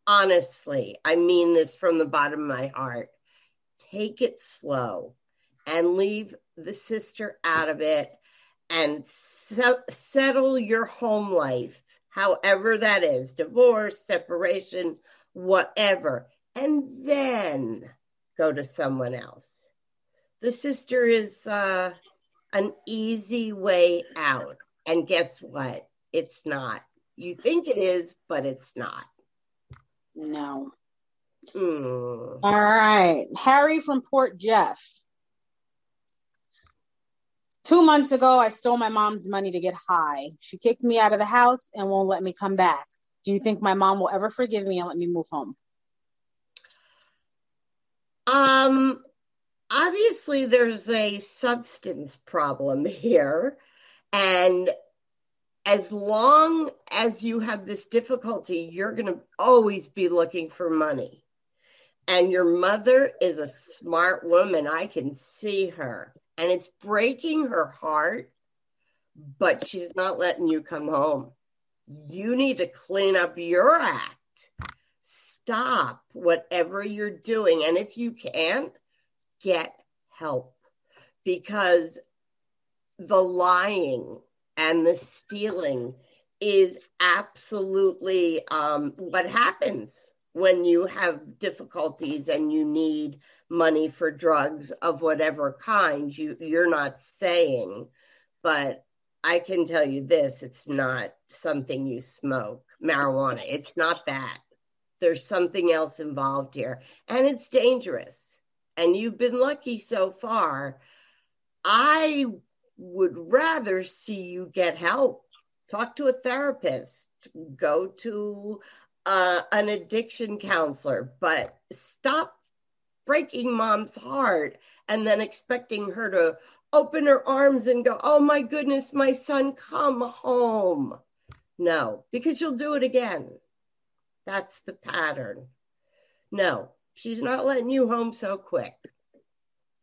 Honestly, I mean this from the bottom of my heart take it slow and leave the sister out of it and se- settle your home life, however that is divorce, separation, whatever, and then go to someone else. The sister is uh, an easy way out. And guess what? It's not. You think it is, but it's not. No. Mm. All right. Harry from Port Jeff. Two months ago, I stole my mom's money to get high. She kicked me out of the house and won't let me come back. Do you think my mom will ever forgive me and let me move home? Um, obviously there's a substance problem here. And as long as you have this difficulty, you're going to always be looking for money. And your mother is a smart woman. I can see her. And it's breaking her heart, but she's not letting you come home. You need to clean up your act. Stop whatever you're doing. And if you can't, get help because the lying and the stealing is absolutely um, what happens when you have difficulties and you need money for drugs of whatever kind you you're not saying but i can tell you this it's not something you smoke marijuana. It's not that. There's something else involved here and it's dangerous and you've been lucky so far. I would rather see you get help. Talk to a therapist, go to uh, an addiction counselor, but stop breaking mom's heart and then expecting her to open her arms and go, Oh my goodness, my son, come home. No, because you'll do it again. That's the pattern. No, she's not letting you home so quick.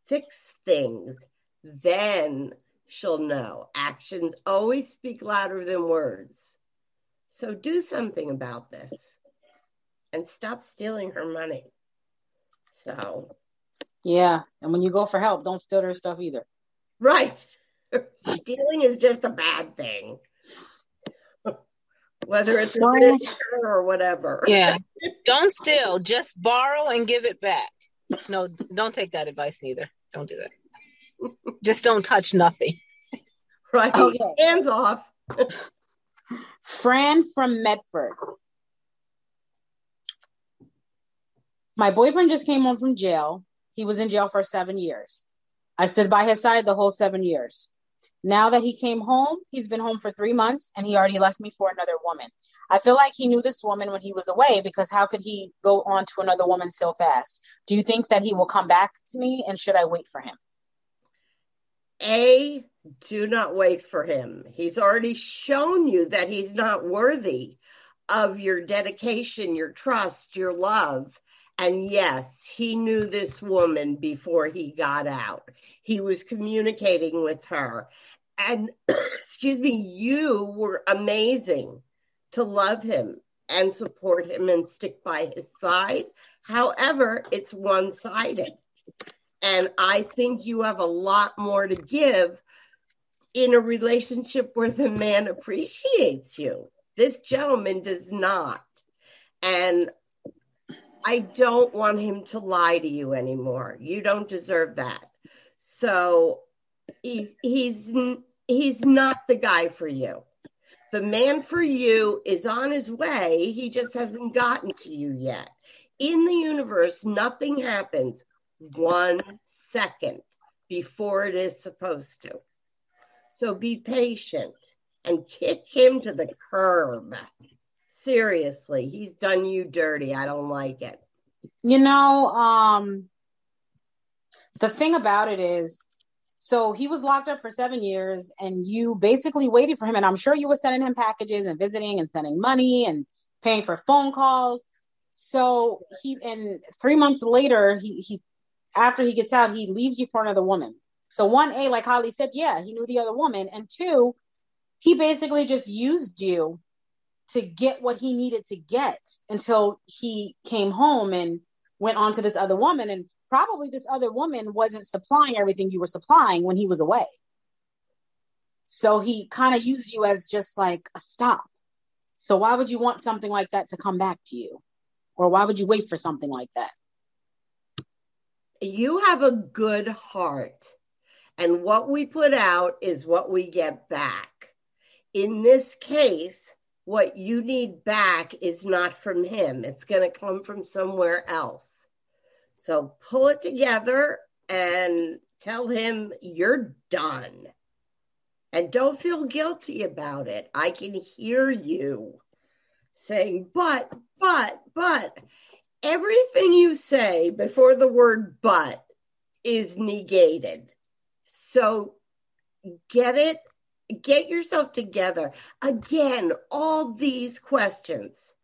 Fix things, then she'll know. Actions always speak louder than words. So do something about this and stop stealing her money. So, yeah. And when you go for help, don't steal her stuff either. Right. *laughs* Stealing is just a bad thing. *laughs* Whether it's furniture or whatever. Yeah. *laughs* Don't steal, just borrow and give it back. No, don't take that advice neither. Don't do that. Just don't touch nothing. Right. Oh, okay. Hands off. Fran from Medford. My boyfriend just came home from jail. He was in jail for seven years. I stood by his side the whole seven years. Now that he came home, he's been home for three months and he already left me for another woman. I feel like he knew this woman when he was away because how could he go on to another woman so fast? Do you think that he will come back to me and should I wait for him? A, do not wait for him. He's already shown you that he's not worthy of your dedication, your trust, your love. And yes, he knew this woman before he got out. He was communicating with her. And *coughs* excuse me, you were amazing to love him and support him and stick by his side. However, it's one sided. And I think you have a lot more to give in a relationship where the man appreciates you. This gentleman does not. And I don't want him to lie to you anymore. You don't deserve that. So he's he's he's not the guy for you. The man for you is on his way. He just hasn't gotten to you yet. In the universe, nothing happens one second before it is supposed to. So be patient and kick him to the curb. Seriously, he's done you dirty. I don't like it. You know, um, the thing about it is, so he was locked up for seven years, and you basically waited for him. And I'm sure you were sending him packages and visiting and sending money and paying for phone calls. So he, and three months later, he he after he gets out, he leaves you for another woman. So one, A, like Holly said, yeah, he knew the other woman. And two, he basically just used you to get what he needed to get until he came home and went on to this other woman. And probably this other woman wasn't supplying everything you were supplying when he was away. So he kind of used you as just like a stop. So why would you want something like that to come back to you? Or why would you wait for something like that? You have a good heart. And what we put out is what we get back. In this case, what you need back is not from him, it's going to come from somewhere else. So pull it together and tell him you're done. And don't feel guilty about it. I can hear you saying, but, but, but everything you say before the word but is negated. So get it, get yourself together. Again, all these questions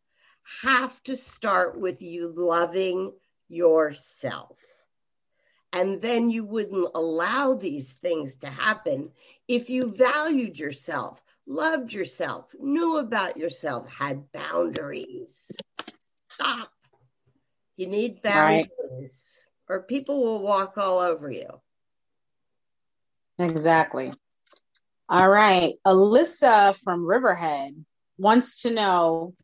have to start with you loving yourself. And then you wouldn't allow these things to happen if you valued yourself, loved yourself, knew about yourself, had boundaries. Stop. You need boundaries, right. or people will walk all over you. Exactly. All right. Alyssa from Riverhead wants to know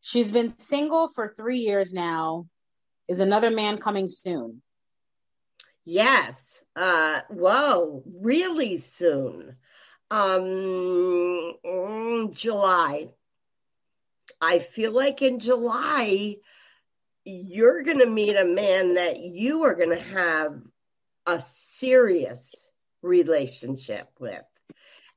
she's been single for three years now. Is another man coming soon? Yes. Uh, whoa, really soon. Um, mm, July. I feel like in July, you're going to meet a man that you are going to have a serious relationship with.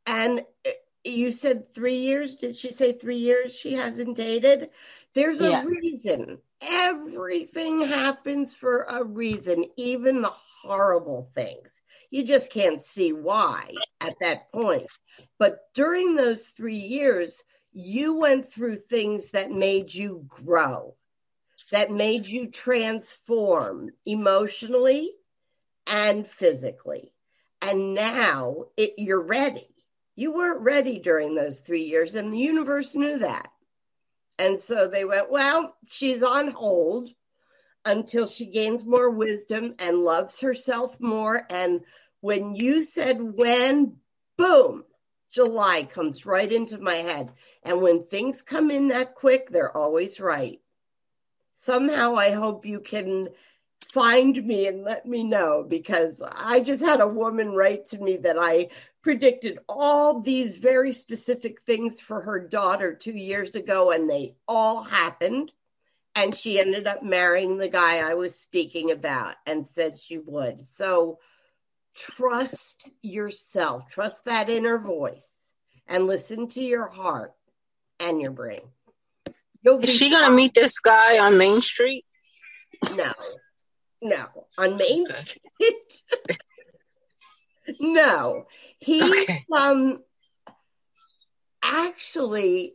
And eh, you said three years. Did she say three years she hasn't dated? There's a yes. reason. Everything happens for a reason, even the horrible things. You just can't see why at that point. But during those three years, you went through things that made you grow, that made you transform emotionally and physically. And now it, you're ready. You weren't ready during those three years, and the universe knew that. And so they went, well, she's on hold until she gains more wisdom and loves herself more. And when you said when, boom, July comes right into my head. And when things come in that quick, they're always right. Somehow I hope you can find me and let me know because I just had a woman write to me that I predicted all these very specific things for her daughter two years ago, and they all happened. And she ended up marrying the guy I was speaking about and said she would. So trust yourself, trust that inner voice, and listen to your heart and your brain. Is she going to meet this guy on Main Street? No, no, on Main. Street. *laughs* no, He's okay. um actually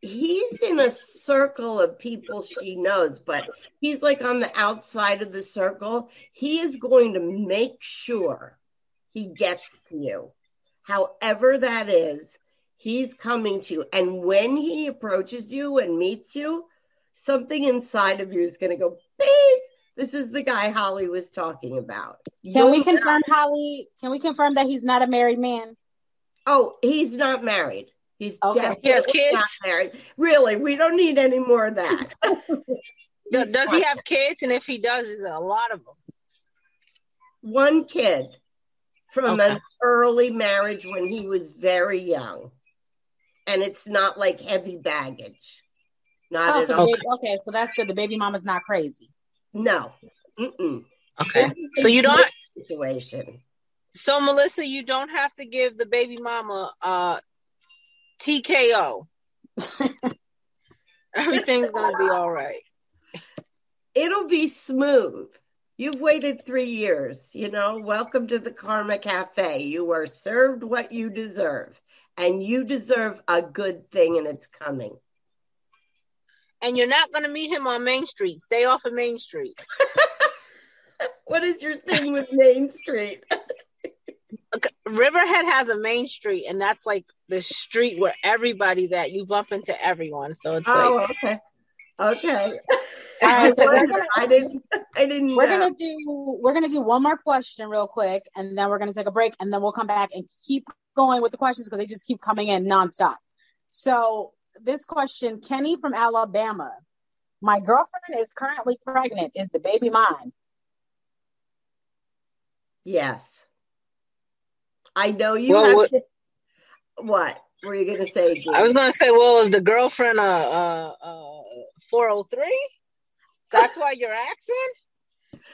he's in a circle of people she knows, but he's like on the outside of the circle. He is going to make sure he gets to you. However that is, he's coming to you. And when he approaches you and meets you, something inside of you is going to go beep this is the guy Holly was talking about. Can You're we confirm, not... Holly? Can we confirm that he's not a married man? Oh, he's not married. He's okay. He has kids. Not married. Really, we don't need any more of that. *laughs* does, does he have kids? And if he does, is it a lot of them? One kid from okay. an early marriage when he was very young, and it's not like heavy baggage. Not oh, so okay. okay, so that's good. The baby mama's not crazy. No. Mm-mm. Okay. So you don't situation. So Melissa, you don't have to give the baby mama uh TKO. *laughs* Everything's gonna be all right. It'll be smooth. You've waited three years, you know. Welcome to the Karma Cafe. You are served what you deserve, and you deserve a good thing, and it's coming and you're not going to meet him on Main Street. Stay off of Main Street. *laughs* what is your thing with Main Street? Riverhead has a main street, and that's like the street where everybody's at. You bump into everyone, so it's oh, like okay, okay. *laughs* so gonna, I didn't. I didn't. We're know. gonna do. We're gonna do one more question real quick, and then we're gonna take a break, and then we'll come back and keep going with the questions because they just keep coming in nonstop. So this question, Kenny from Alabama. My girlfriend is currently pregnant. Is the baby mine? Yes. I know you well, have what, to, what were you going to say? I was going to say, well, is the girlfriend a, a, a 403? That's why you're asking?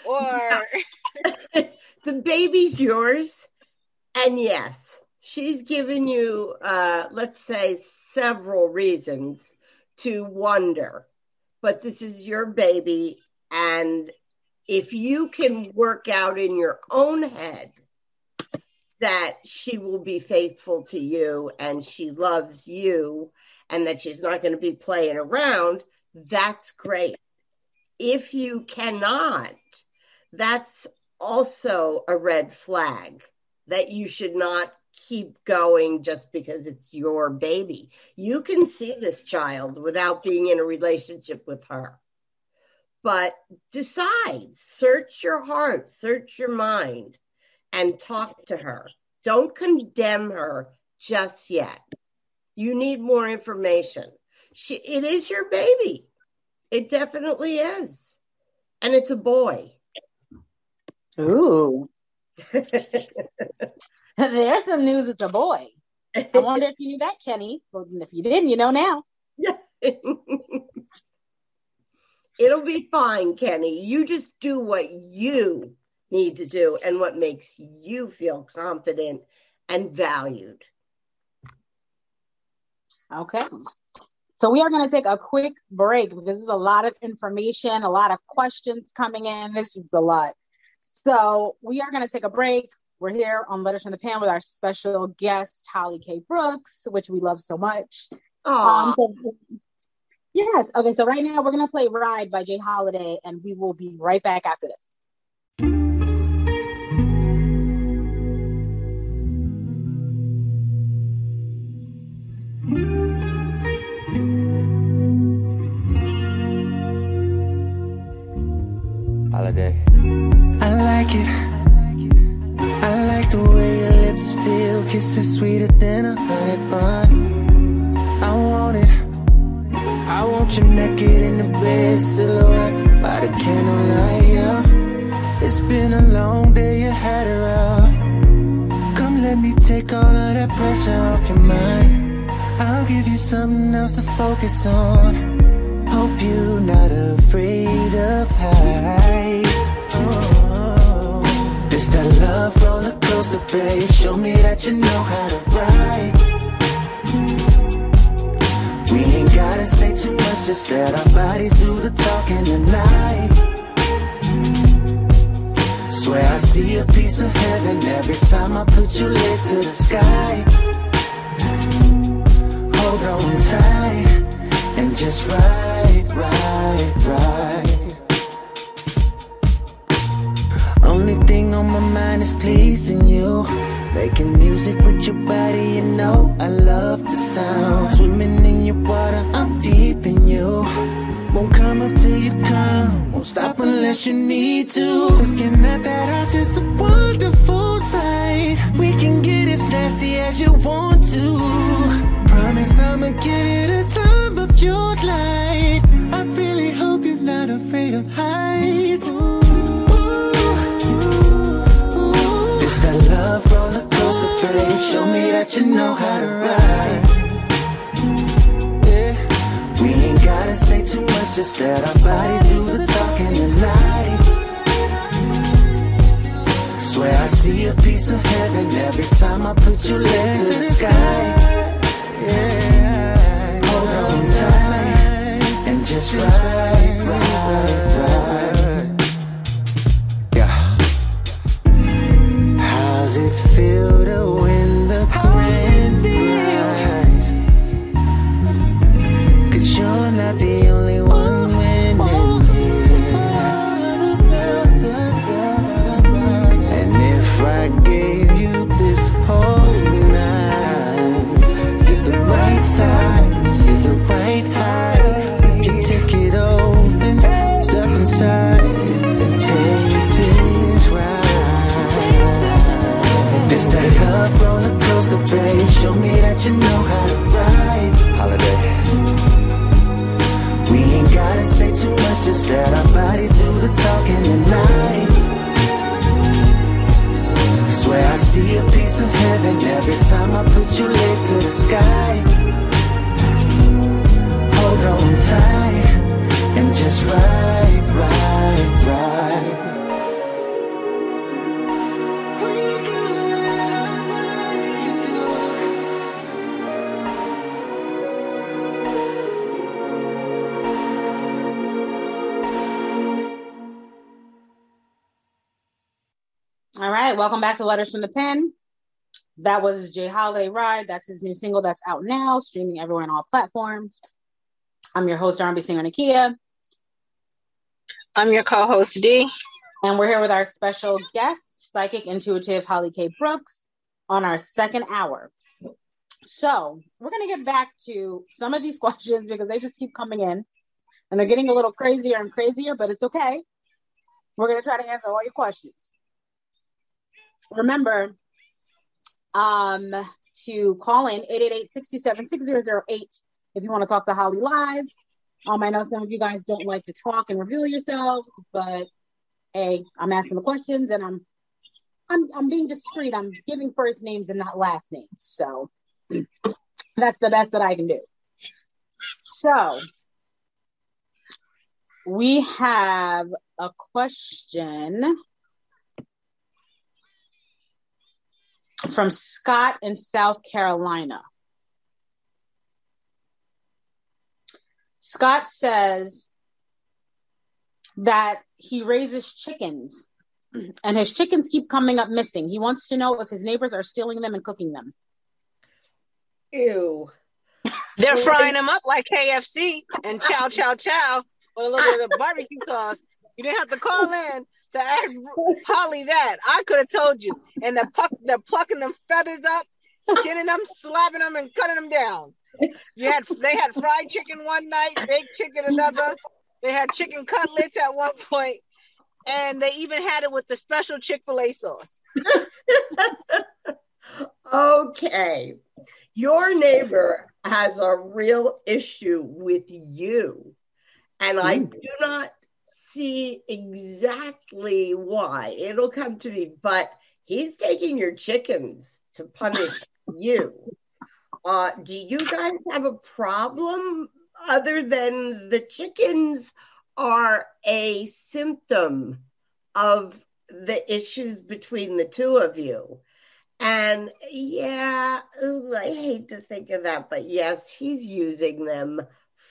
Or *laughs* the baby's yours. And yes, she's given you, uh, let's say, several reasons to wonder, but this is your baby and if you can work out in your own head that she will be faithful to you and she loves you and that she's not going to be playing around, that's great. If you cannot, that's also a red flag that you should not keep going just because it's your baby. You can see this child without being in a relationship with her. But decide, search your heart, search your mind, and talk to her. Don't condemn her just yet. You need more information. She, it is your baby. It definitely is. And it's a boy. Ooh. *laughs* *laughs* There's some news. It's a boy. I wonder if you knew that, Kenny. Well, if you didn't, you know now. *laughs* It'll be fine, Kenny. You just do what you need to do and what makes you feel confident and valued. Okay. So we are going to take a quick break because there's a lot of information, a lot of questions coming in. This is a lot. So we are going to take a break. We're here on Letters from the Pen with our special guest, Holly K. Brooks, which we love so much. Um, so, yes. Okay. So right now we're going to play Ride by J Holiday, and we will be right back after this. Holiday. Feel. Kisses sweeter than a honey bun. I want it. I want you naked in the bed, silhouette by the candlelight. Yeah. It's been a long day, you had it rough. Come, let me take all of that pressure off your mind. I'll give you something else to focus on. Hope you're not afraid of heights. This that love roller coaster, babe. Show me that you know how to ride. We ain't gotta say too much, just let our bodies do the talking tonight. Swear I see a piece of heaven every time I put your legs to the sky. Hold on tight and just ride, ride, ride. Thing on my mind is pleasing you. Making music with your body, you know I love the sound. Swimming in your water, I'm deep in you. Won't come up till you come. Won't stop unless you need to. Looking at that, I just a wonderful sight. We can get as nasty as you want to. Promise I'ma give it a time of your life. I really hope you're not afraid of heights. Ooh. Love roller coaster, babe. Show me that you know how to ride. Yeah. We ain't gotta say too much, just let our bodies do the talking tonight. Swear I see a piece of heaven every time I put your legs to the sky. Yeah. Hold on tight and just ride, ride, ride. How's it feel to win see a piece of heaven every time I put your legs to the sky. Hold on tight and just ride, ride, right, welcome back to Letters from the Pen. That was J Holiday Ride. That's his new single that's out now, streaming everywhere on all platforms. I'm your host, R&B singer Nakia. I'm your co-host D. And we're here with our special guest, psychic intuitive Holly K. Brooks, on our second hour. So we're gonna get back to some of these *laughs* questions because they just keep coming in and they're getting a little crazier and crazier, but it's okay. We're gonna try to answer all your questions. Remember, um, to call in 888-627-6008 if you want to talk to Holly live. Um, I know some of you guys don't like to talk and reveal yourselves, but hey, I'm asking the questions and I'm I'm I'm being discreet. I'm giving first names and not last names. So *clears throat* that's the best that I can do. So we have a question from Scott in South Carolina. Scott says that he raises chickens and his chickens keep coming up missing. He wants to know if his neighbors are stealing them and cooking them. Ew. They're frying them up like KFC and chow chow chow with a little bit of barbecue sauce. You didn't have to call in to ask Holly that. I could have told you. And they're, puck, they're plucking them feathers up, skinning them, slapping them, and cutting them down. You had they had fried chicken one night, baked chicken another. They had chicken cutlets at one point, and they even had it with the special Chick Fil A sauce. okay, your neighbor has a real issue with you, and I do not see exactly why. It'll come to me, but he's taking your chickens to punish *laughs* you. Uh, do you guys have a problem other than the chickens are a symptom of the issues between the two of you? And yeah, I hate to think of that, but yes, he's using them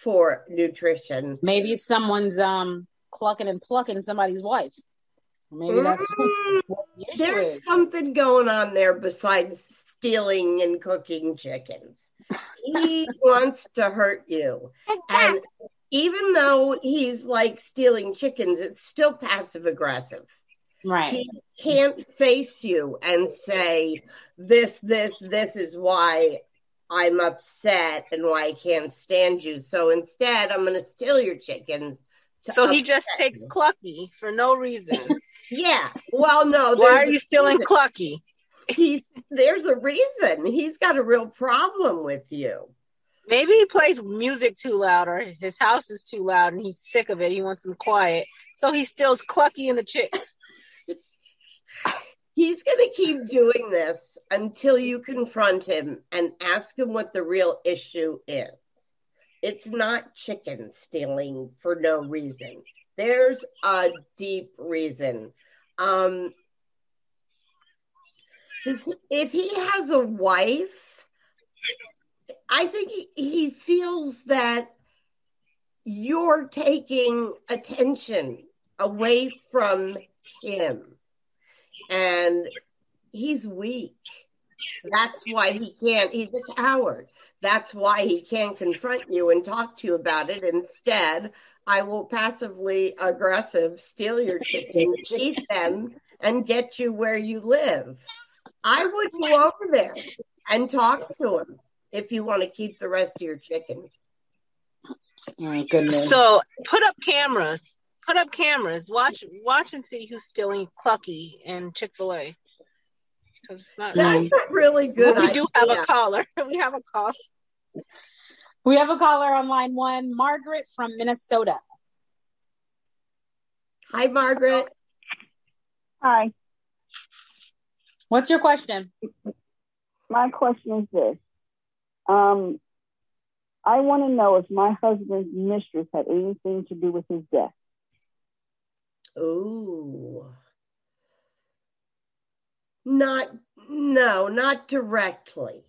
for nutrition. Maybe someone's um clucking and plucking somebody's wife. Maybe that's mm, the there's is. something going on there besides stealing and cooking chickens. He *laughs* wants to hurt you. And even though he's like stealing chickens, it's still passive aggressive. Right. He can't face you and say, this, this, this is why I'm upset and why I can't stand you. So instead, I'm going to steal your chickens. So he just takes. Clucky for no reason. *laughs* yeah. Well, no. Why are you stealing Clucky? he there's a reason he's got a real problem with you. Maybe he plays music too loud or his house is too loud and he's sick of it. He wants some quiet. So he steals Clucky and the chicks. he's going to keep doing this until you confront him and ask him what the real issue is. It's not chicken stealing for no reason. There's a deep reason. Um, if he has a wife, I think he feels that you're taking attention away from him. And he's weak. That's why he can't, he's a coward. That's why he can't confront you and talk to you about it. Instead, I will passively aggressive steal your chickens, eat them, and get you where you live. I would go over there and talk to him if you want to keep the rest of your chickens. Oh, goodness. So put up cameras. Put up cameras. Watch watch and see who's stealing Clucky and Chick fil A. Because it's not That's a really good but we do have a caller. *laughs* We have a call. We have a caller on line one, Margaret from Minnesota. Hi, Margaret. Hi. What's your question? My question is this. Um, I want to know if my husband's mistress had anything to do with his death. Oh. Not, no, not directly.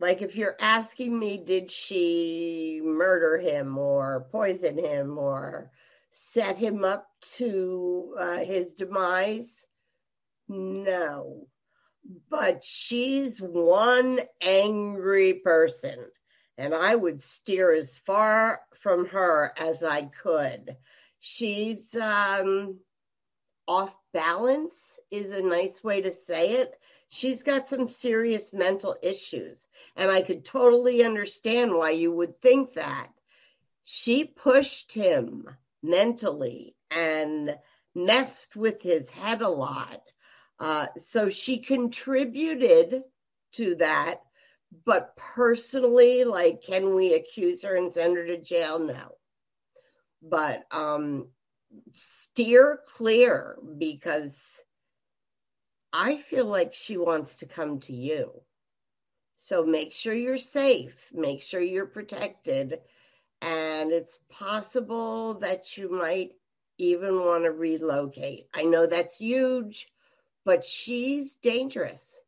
Like if you're asking me, did she murder him or poison him or set him up to uh, his demise? No. But she's one angry person, and I would steer as far from her as I could. She's um, off balance, is a nice way to say it. She's got some serious mental issues, and I could totally understand why you would think that. She pushed him mentally and messed with his head a lot. Uh, so she contributed to that. But personally, like, can we accuse her and send her to jail? No. But um, steer clear because I feel like she wants to come to you. So make sure you're safe, make sure you're protected. And it's possible that you might even want to relocate. I know that's huge, but she's dangerous.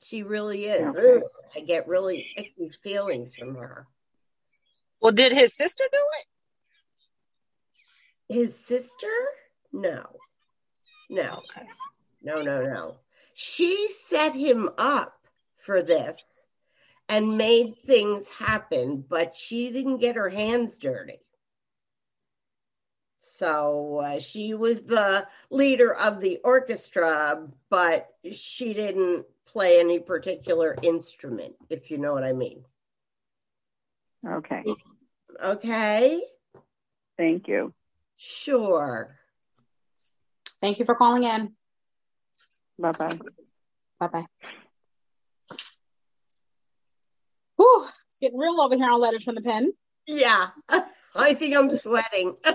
She really is. Okay. I get really icky feelings from her. Well, did his sister do it? His sister? No. No. Okay. No, no, no. She set him up for this and made things happen, but she didn't get her hands dirty. So uh, she was the leader of the orchestra, but she didn't play any particular instrument, if you know what I mean. Okay. Okay. Thank you. Sure. Thank you for calling in. Bye bye. Bye bye. Whew, it's getting real over here on letters from the pen. Yeah. *laughs* I think I'm sweating. *laughs*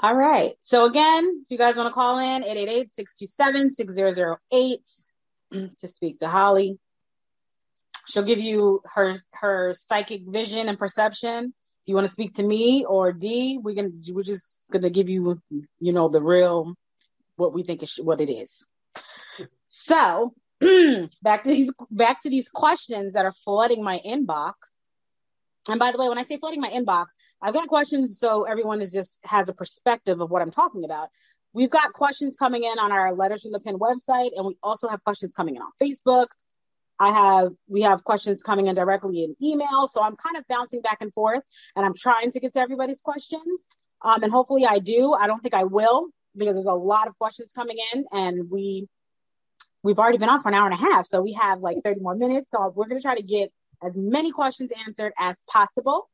All right. So again, if you guys want to call in, 888-627-6008 to speak to Holly. She'll give you her her psychic vision and perception. You want to speak to me or D, we can we're just gonna give you, you know, the real what we think is what it is. So *clears throat* back to these back to these questions that are flooding my inbox. And by the way, when I say flooding my inbox, I've got questions so everyone is just has a perspective of what I'm talking about. We've got questions coming in on our Letters from the Pen website, and we also have questions coming in on Facebook. I have we have questions coming in directly in email, so I'm kind of bouncing back and forth, and I'm trying to get to everybody's questions. Um, and hopefully I do. I don't think I will because there's a lot of questions coming in, and we we've already been on for an hour and a half, so we have like 30 more minutes. So we're going to try to get as many questions answered as possible.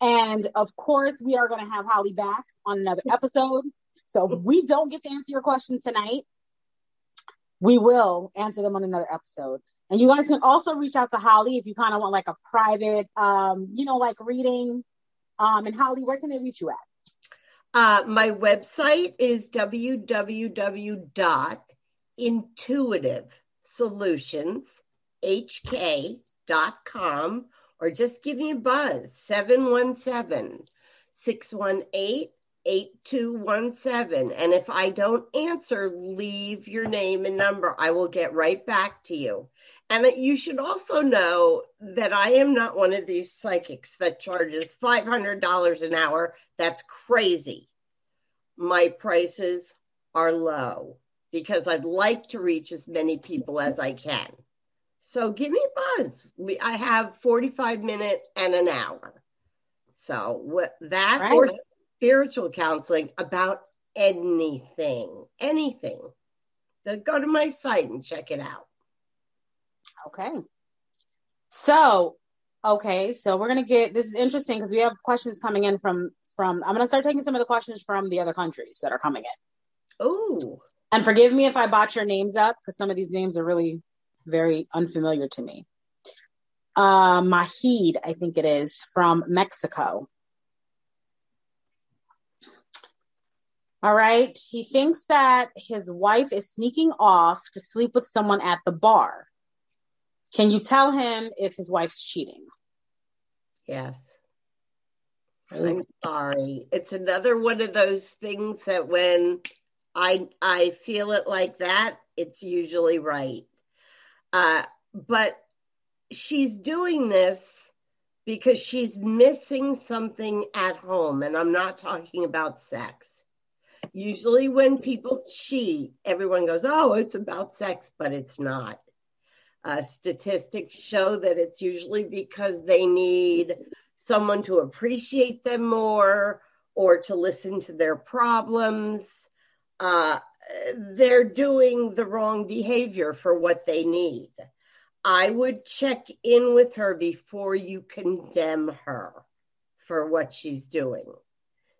And of course, we are going to have Holly back on another episode. So if we don't get to answer your question tonight, we will answer them on another episode. And you guys can also reach out to Holly if you kind of want like a private, um, you know, like reading. Um, and Holly, where can they reach you at? Uh, my website is www intuitive solutions hk.com or just give me a buzz 717 618 8217 and if i don't answer leave your name and number i will get right back to you and you should also know that i am not one of these psychics that charges $500 an hour that's crazy my prices are low because I'd like to reach as many people as I can. So give me a buzz. We, I have 45 minutes and an hour. So what, that right. or spiritual counseling about anything, anything. So go to my site and check it out. Okay. So, okay, so we're gonna get this is interesting because we have questions coming in from from. I'm gonna start taking some of the questions from the other countries that are coming in. Oh. And forgive me if I botch your names up because some of these names are really very unfamiliar to me. Uh, Mahid, I think it is, from Mexico. All right. He thinks that his wife is sneaking off to sleep with someone at the bar. Can you tell him if his wife's cheating? Yes. I'm sorry. It's another one of those things that when I I feel it like that, it's usually right. Uh, but she's doing this because she's missing something at home. And I'm not talking about sex. Usually, when people cheat, everyone goes, Oh, it's about sex, but it's not. Uh, statistics show that it's usually because they need someone to appreciate them more or to listen to their problems. Uh, they're doing the wrong behavior for what they need. I would check in with her before you condemn her for what she's doing.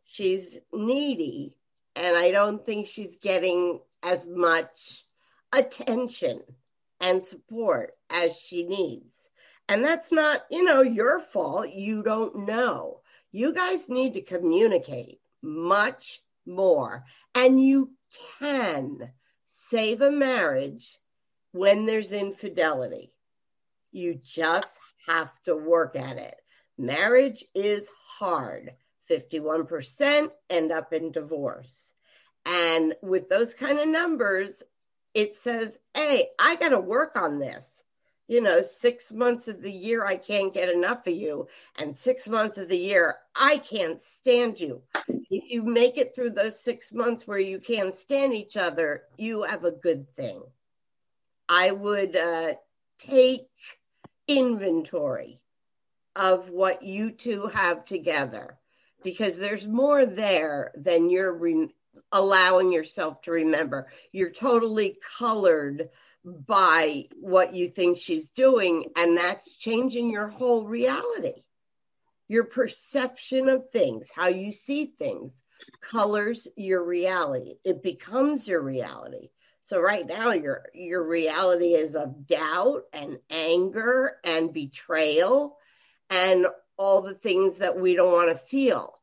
She's needy, and I don't think she's getting as much attention and support as she needs. And that's not, you know, your fault. You don't know. You guys need to communicate much more. And you can save a marriage when there's infidelity. You just have to work at it. Marriage is hard. 51% end up in divorce. And with those kind of numbers, it says, hey, I got to work on this. You know, six months of the year, I can't get enough of you. And six months of the year, I can't stand you. If you make it through those six months where you can't stand each other, you have a good thing. I would uh, take inventory of what you two have together because there's more there than you're re- allowing yourself to remember. You're totally colored by what you think she's doing, and that's changing your whole reality. Your perception of things, how you see things, colors your reality. It becomes your reality. So right now your your reality is of doubt and anger and betrayal and all the things that we don't want to feel.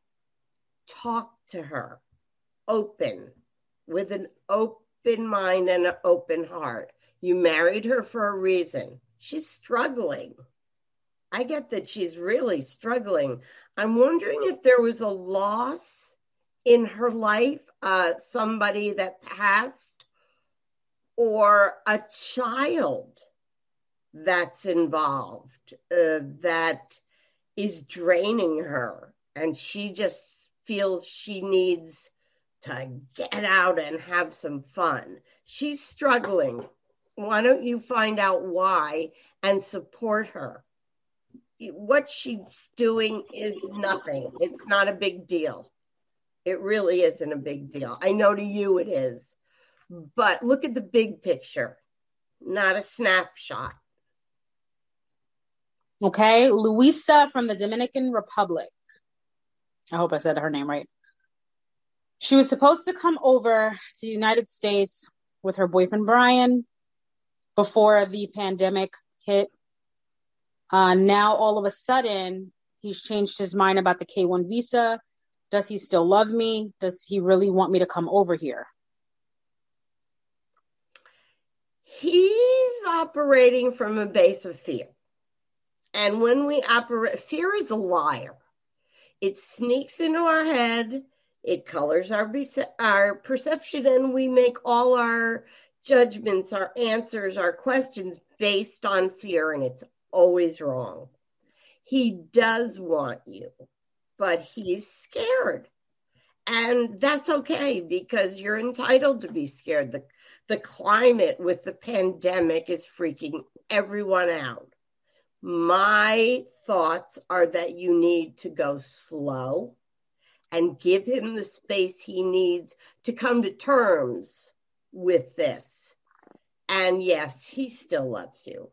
Talk to her open with an open mind and an open heart. You married her for a reason. She's struggling. I get that she's really struggling. I'm wondering if there was a loss in her life, uh, somebody that passed or a child that's involved uh, that is draining her and she just feels she needs to get out and have some fun. She's struggling. Why don't you find out why and support her? What she's doing is nothing. It's not a big deal. It really isn't a big deal. I know to you it is but look at the big picture, not a snapshot. Okay, Luisa from the Dominican Republic. I hope I said her name right. She was supposed to come over to the United States with her boyfriend Brian before the pandemic hit. Uh, now, all of a sudden, he's changed his mind about the K 1 visa. Does he still love me? Does he really want me to come over here? he's operating from a base of fear. And when we operate, fear is a liar. It sneaks into our head, it colors our, our perception, and we make all our judgments, our answers, our questions based on fear, and it's always wrong. He does want you, but he's scared. And that's okay because you're entitled to be scared. The the climate with the pandemic is freaking everyone out. My thoughts are that you need to go slow and give him the space he needs to come to terms with this. And yes, he still loves you.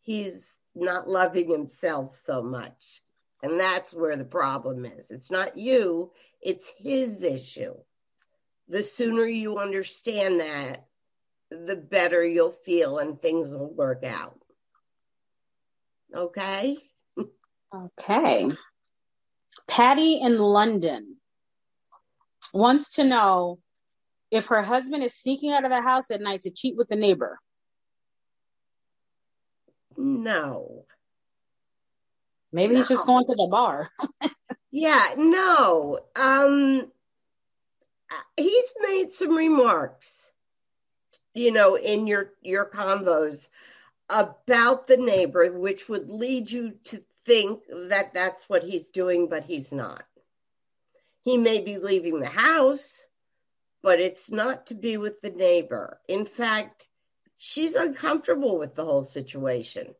He's not loving himself so much. And that's where the problem is. It's not you, it's his issue. The sooner you understand that, the better you'll feel and things will work out. Okay? Okay. Patty in London wants to know if her husband is sneaking out of the house at night to cheat with the neighbor. No. Maybe no. he's just going to the bar. *laughs* yeah, no. Um he's made some remarks you know, in your your convos about the neighbor, which would lead you to think that that's what he's doing, but he's not. He may be leaving the house, but it's not to be with the neighbor. In fact, she's uncomfortable with the whole situation.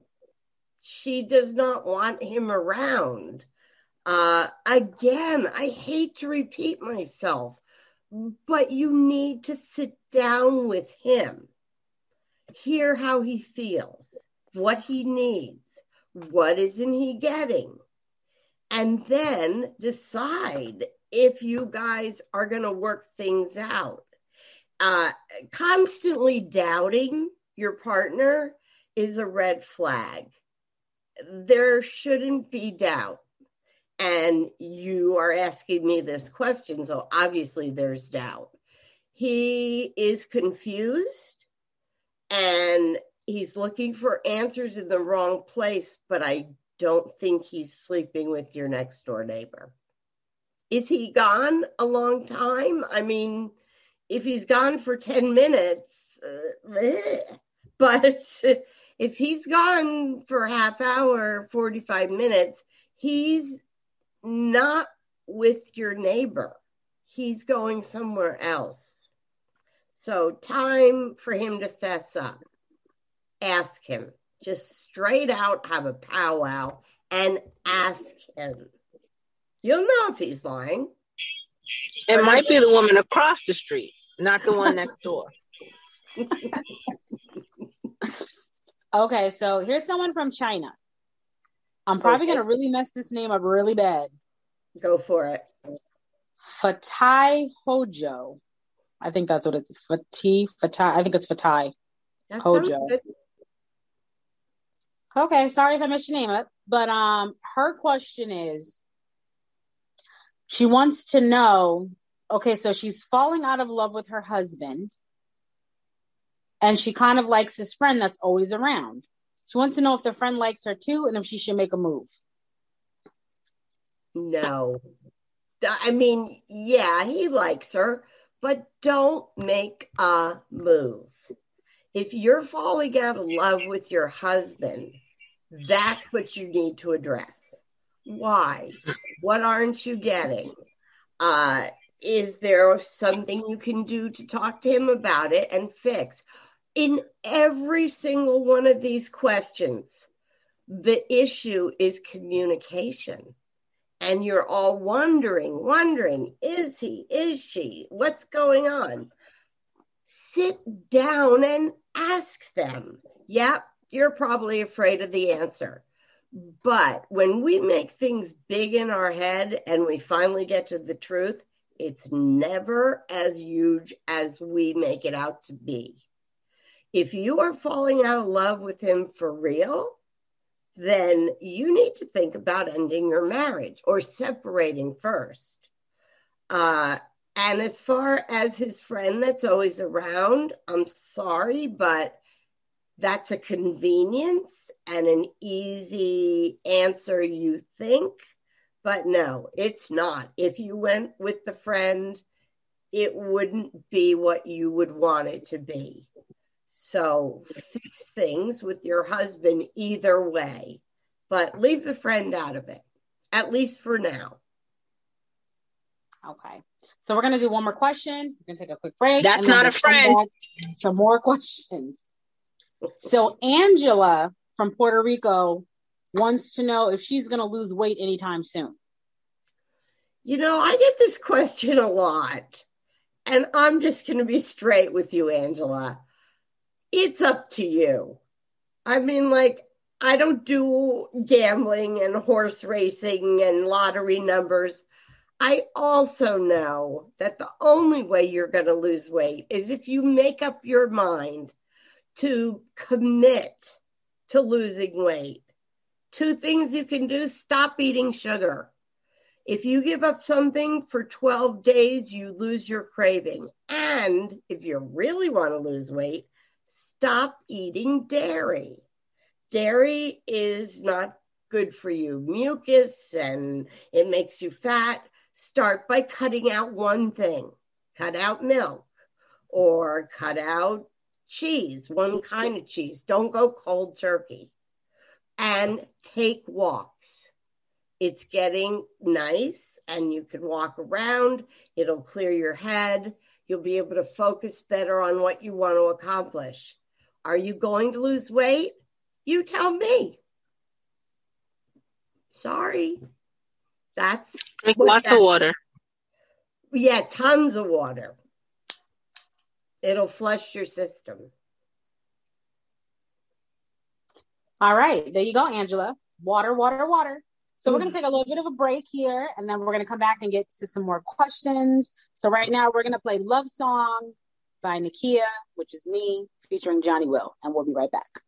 She does not want him around. Uh, again, I hate to repeat myself, but you need to sit down with him, hear how he feels, what he needs, what isn't he getting, and then decide if you guys are going to work things out. Uh, constantly doubting your partner is a red flag. There shouldn't be doubt. And you are asking me this question, so obviously there's doubt. He is confused and he's looking for answers in the wrong place, but I don't think he's sleeping with your next door neighbor. Is he gone a long time? I mean, if he's gone for 10 minutes, uh, but *laughs* if he's gone for half hour, 45 minutes, he's not with your neighbor. He's going somewhere else. So, time for him to fess up. Ask him. Just straight out have a powwow and ask him. You'll know if he's lying. It might be the woman across the street, not the one next door. *laughs* okay, so here's someone from China. I'm probably okay. gonna really mess this name up really bad. Go for it. Fatai Hojo. I think that's what it's. Fatih Fatai. I think it's Fatai that Hojo. Okay, sorry if I missed your name but um, her question is, she wants to know. Okay, so she's falling out of love with her husband, and she kind of likes his friend that's always around. She wants to know if the friend likes her too, and if she should make a move. No. I mean, yeah, he likes her, but don't make a move. If you're falling out of love with your husband, that's what you need to address. Why? What aren't you getting? Uh, is there something you can do to talk to him about it and fix? In every single one of these questions, the issue is communication and you're all wondering, wondering, is he, is she, what's going on? Sit down and ask them. Yep, you're probably afraid of the answer. But when we make things big in our head and we finally get to the truth, it's never as huge as we make it out to be. If you are falling out of love with him for real, then you need to think about ending your marriage or separating first. Uh, and as far as his friend that's always around, I'm sorry, but that's a convenience and an easy answer, you think. But no, it's not. If you went with the friend, it wouldn't be what you would want it to be. So fix things with your husband either way, but leave the friend out of it, at least for now. Okay. So we're going to do one more question. We're going to take a quick break. That's not a friend. Some more *laughs* questions. So Angela from Puerto Rico wants to know if she's going to lose weight anytime soon. You know, I get this question a lot. And I'm just going to be straight with you, Angela it's up to you. I mean, like, I don't do gambling and horse racing and lottery numbers. I also know that the only way you're going to lose weight is if you make up your mind to commit to losing weight. Two things you can do stop eating sugar. If you give up something for 12 days, you lose your craving. And if you really want to lose weight, stop eating dairy. Dairy is not good for you. Mucus and it makes you fat. Start by cutting out one thing. Cut out milk or cut out cheese, one kind of cheese. Don't go cold turkey. and take walks. It's getting nice and you can walk around. It'll clear your head. You'll be able to focus better on what you want to accomplish. Are you going to lose weight? You tell me. Sorry. That's Drink lots of water. Yeah, tons of water. It'll flush your system. All right, there you go, Angela. Water, water, water. So we're going to mm. take a little bit of a break here, and then we're going to come back and get to some more questions. So right now we're going to play "Love Song" by Nakia, which is me, featuring Johnny Will, and we'll be right back.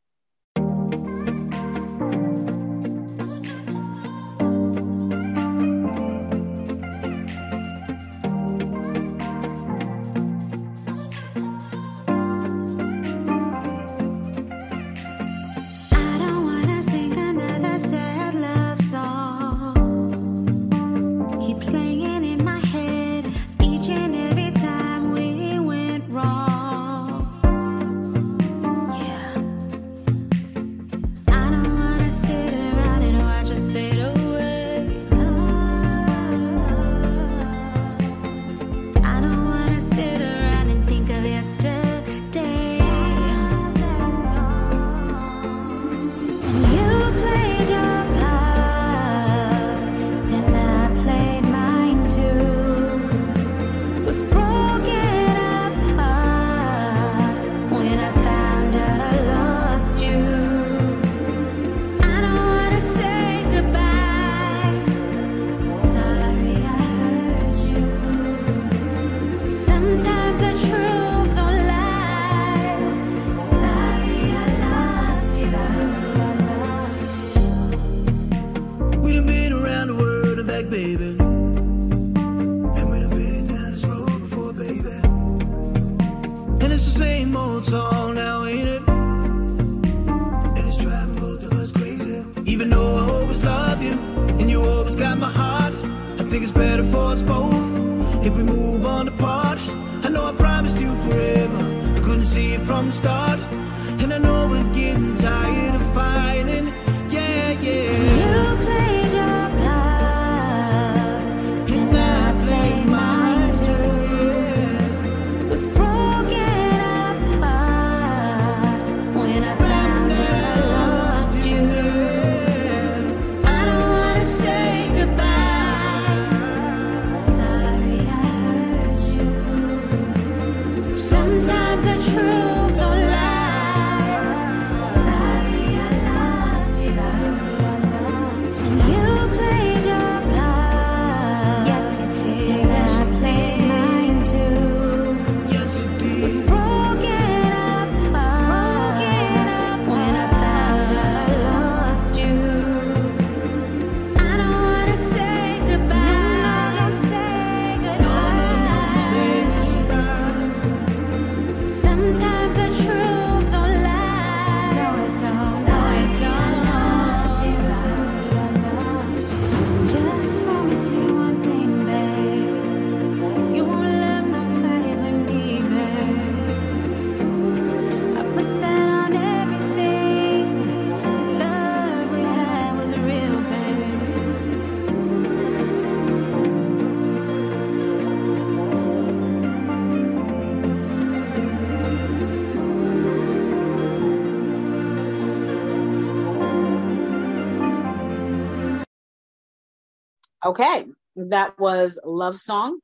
Okay, that was Love Song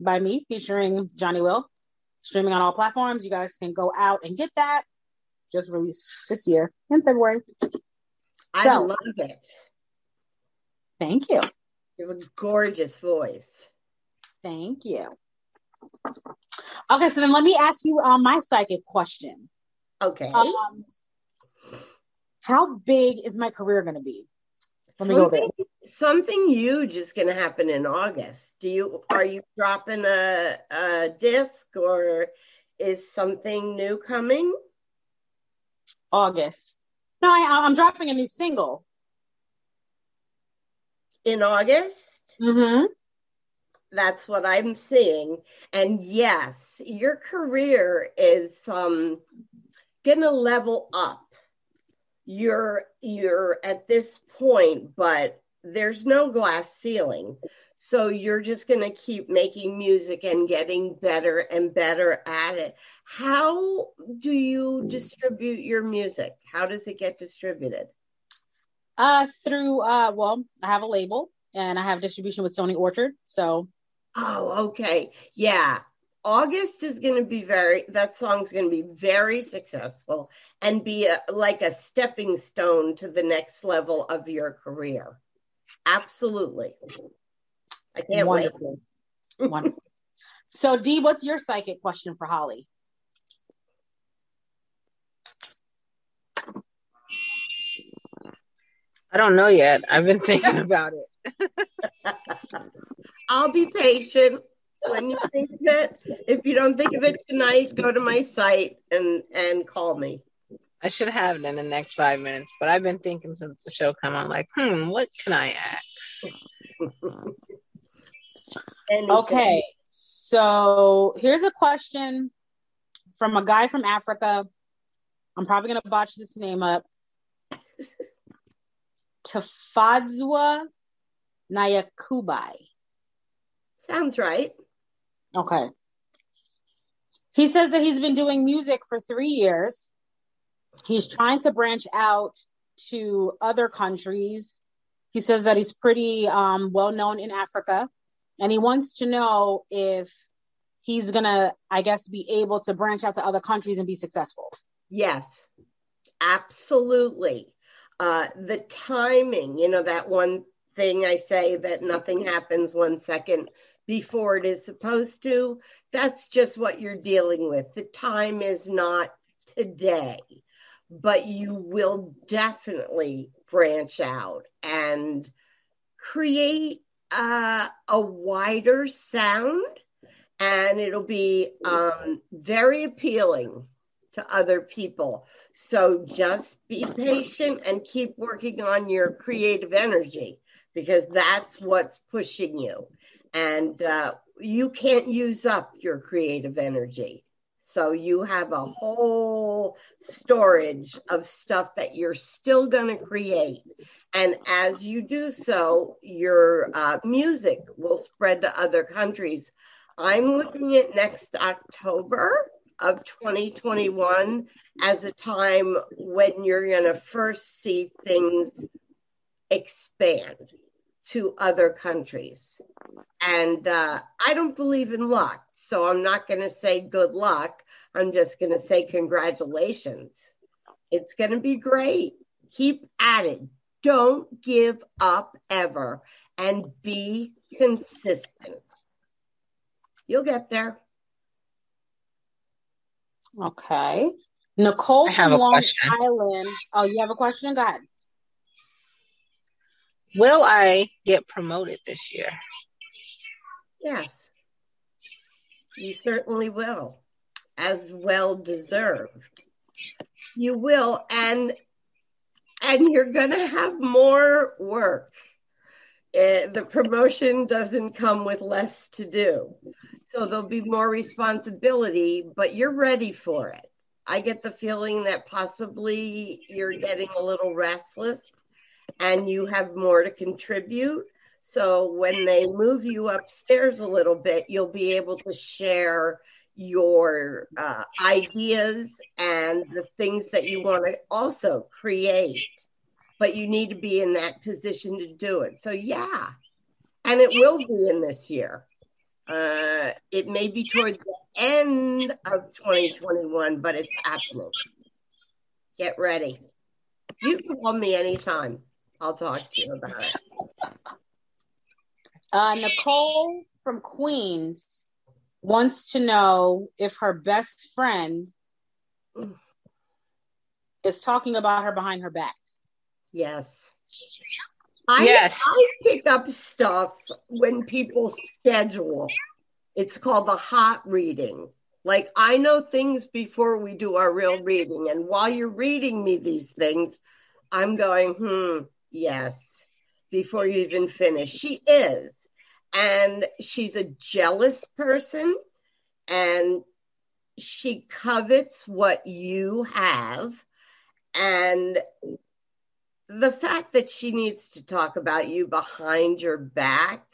by me featuring Johnny Will. Streaming on all platforms. You guys can go out and get that. Just released this year in February. I So- love it. Thank you. You have a gorgeous voice. Thank you. Okay, so then let me ask you um, my psychic question. Okay. Um, how big is my career going to be? Something, something huge is going to happen in August. Do you are you dropping a, a disc or is something new coming August. No, I, I'm dropping a new single. in August? Mm-hmm. That's what I'm seeing. And yes, your career is um going to level up. You're you're at this point, but there's no glass ceiling. So you're just going to keep making music and getting better and better at it. How do you distribute your music? How does it get distributed? Uh, through uh, well, I have a label and I have distribution with Sony Orchard. So Oh, okay. Yeah. August is going to be very, that song's going to be very successful and be a, like a stepping stone to the next level of your career. Absolutely. I can't wonderful. wonderful. So, Dee, what's your psychic question for Holly? I don't know yet. I've been thinking about it. *laughs* I'll be patient when you think of it. If you don't think of it tonight, go to my site and and call me. I should have it in the next five minutes, but I've been thinking since the show came on, like, hmm, what can I ask? Okay, so here's a question from a guy from Africa. I'm probably gonna botch this name up. Tafadzwa Nayakubai. Sounds right. Okay. He says that he's been doing music for three years. He's trying to branch out to other countries. He says that he's pretty um, well known in Africa, and he wants to know if he's gonna, I guess, be able to branch out to other countries and be successful. Yes, absolutely. Uh, the timing, you know, that one thing I say that nothing happens one second before it is supposed to. That's just what you're dealing with. The time is not today, but you will definitely branch out and create uh, a wider sound, and it'll be um, very appealing to other people. So just be patient and keep working on your creative energy because that's what's pushing you and uh, you can't use up your creative energy. So you have a whole storage of stuff that you're still going to create. And as you do so, your uh, music will spread to other countries. I'm looking at next October of 2021 as a time when you're going to first see things expand to other countries. And uh, I don't believe in luck. So I'm not going to say good luck. I'm just going to say congratulations. It's going to be great. Keep at it. Don't give up ever and be consistent. You'll get there. Okay. Nicole from Long question. Island. Oh, you have a question? Go ahead. Will I get promoted this year? Yes. You certainly will, as well deserved. You will, and and you're going to have more work. Eh, the promotion doesn't come with less to do, so there'll be more responsibility. But you're ready for it. I get the feeling that possibly you're getting a little restless and you have more to contribute. So when they move you upstairs a little bit, you'll be able to share your uh, ideas and the things that you want to also create. But you need to be in that position to do it. So, yeah. And it will be in this year. Uh, it may be towards the end of 2021, but it's happening. Get ready. You can call me anytime. I'll talk to you about it. Uh, Nicole from Queens wants to know if her best friend is talking about her behind her back. Yes. I, Yes. I pick up stuff when people schedule. It's called the hot reading. Like I know things before we do our real reading. And while you're reading me these things, I'm going, hmm, yes, before you even finish. She is. And she's a jealous person and she covets what you have And the fact that she needs to talk about you behind your back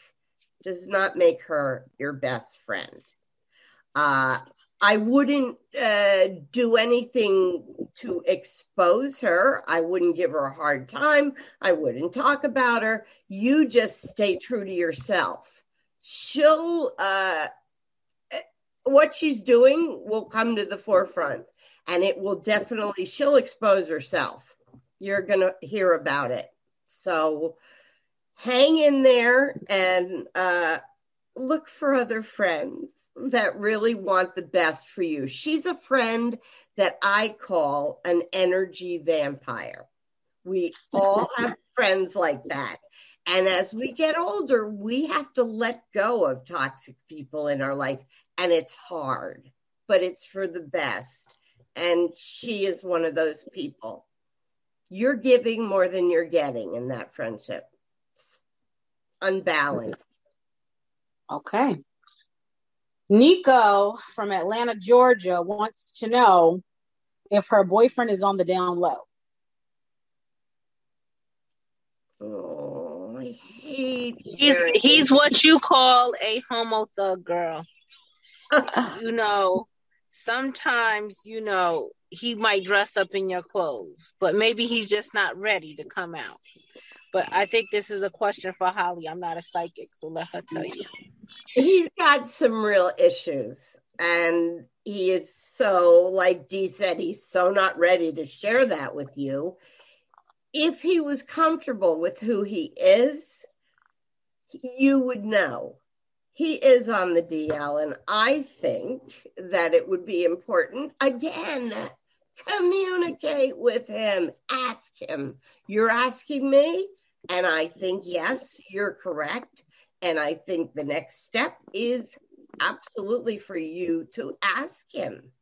does not make her your best friend. Uh, I wouldn't uh, do anything to expose her. I wouldn't give her a hard time. I wouldn't talk about her. You just stay true to yourself. She'll, uh, what she's doing will come to the forefront and it will definitely, she'll expose herself. You're going to hear about it. So hang in there and uh, look for other friends that really want the best for you. She's a friend that I call an energy vampire. We all *laughs* have friends like that. And as we get older, we have to let go of toxic people in our life. And it's hard, but it's for the best. And she is one of those people. You're giving more than you're getting in that friendship. Unbalanced. Okay. Nico from Atlanta, Georgia wants to know if her boyfriend is on the down low. Oh, I he's he's what you call a homo thug girl. *laughs* you know, sometimes you know he might dress up in your clothes, but maybe he's just not ready to come out. But I think this is a question for Holly. I'm not a psychic, so let her tell you. He's got some real issues and he is so like dee said he's so not ready to share that with you. If he was comfortable with who he is you would know. He is on the dl and i think that it would be important again communicate with him. Ask him. You're asking me and i think yes you're correct and I think the next step is absolutely for you to ask him,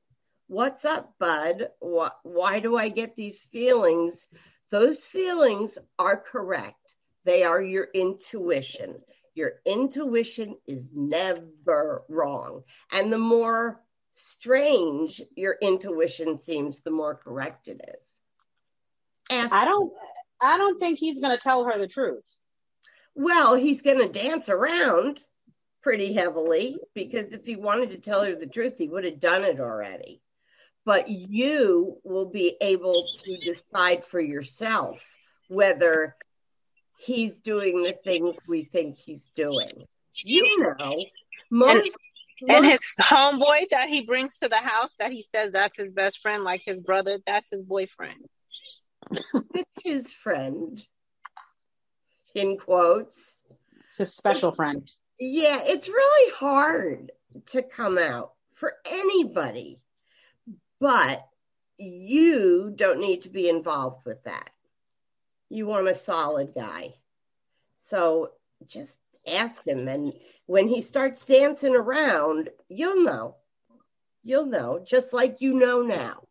What's up, bud? Why, why do I get these feelings? Those feelings are correct. They are your intuition. Your intuition is never wrong. And the more strange your intuition seems, the more correct it is. Ask I don't I don't think he's gonna tell her the truth. Well, he's going to dance around pretty heavily because if he wanted to tell her the truth, he would have done it already. But you will be able to decide for yourself whether he's doing the things we think he's doing. You know, most. And his homeboy that he brings to the house that he says that's his best friend, like his brother, that's his boyfriend. it's his friend, in quotes. It's a special friend. Yeah, it's really hard to come out for anybody, but you don't need to be involved with that. You want a solid guy. So just ask him. And when he starts dancing around, you'll know. You'll know, just like you know now.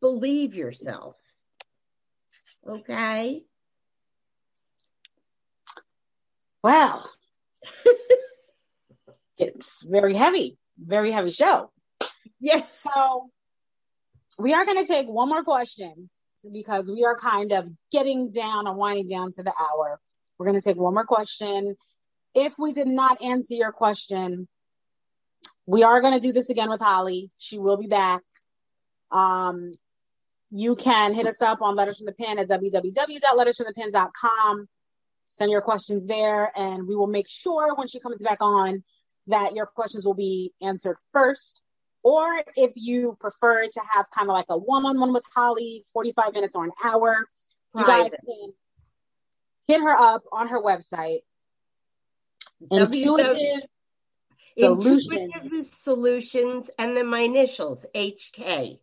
Believe yourself. Okay? Well, *laughs* it's very heavy, very heavy show. yes. So we are going to take one more question because we are kind of getting down and winding down to the hour. We're going to take one more question. If we did not answer your question, we are going to do this again with Holly. She will be back. Um, you can hit us up on Letters from the Pen at www.lettersfromthepen.com. Send your questions there, and we will make sure when she comes back on that your questions will be answered first. Or if you prefer to have kind of like a one-on-one with Holly, 45 minutes or an hour, you guys can hit her up on her website. Intuitive Solutions. Intuitive Solutions, and then my initials, hk.com.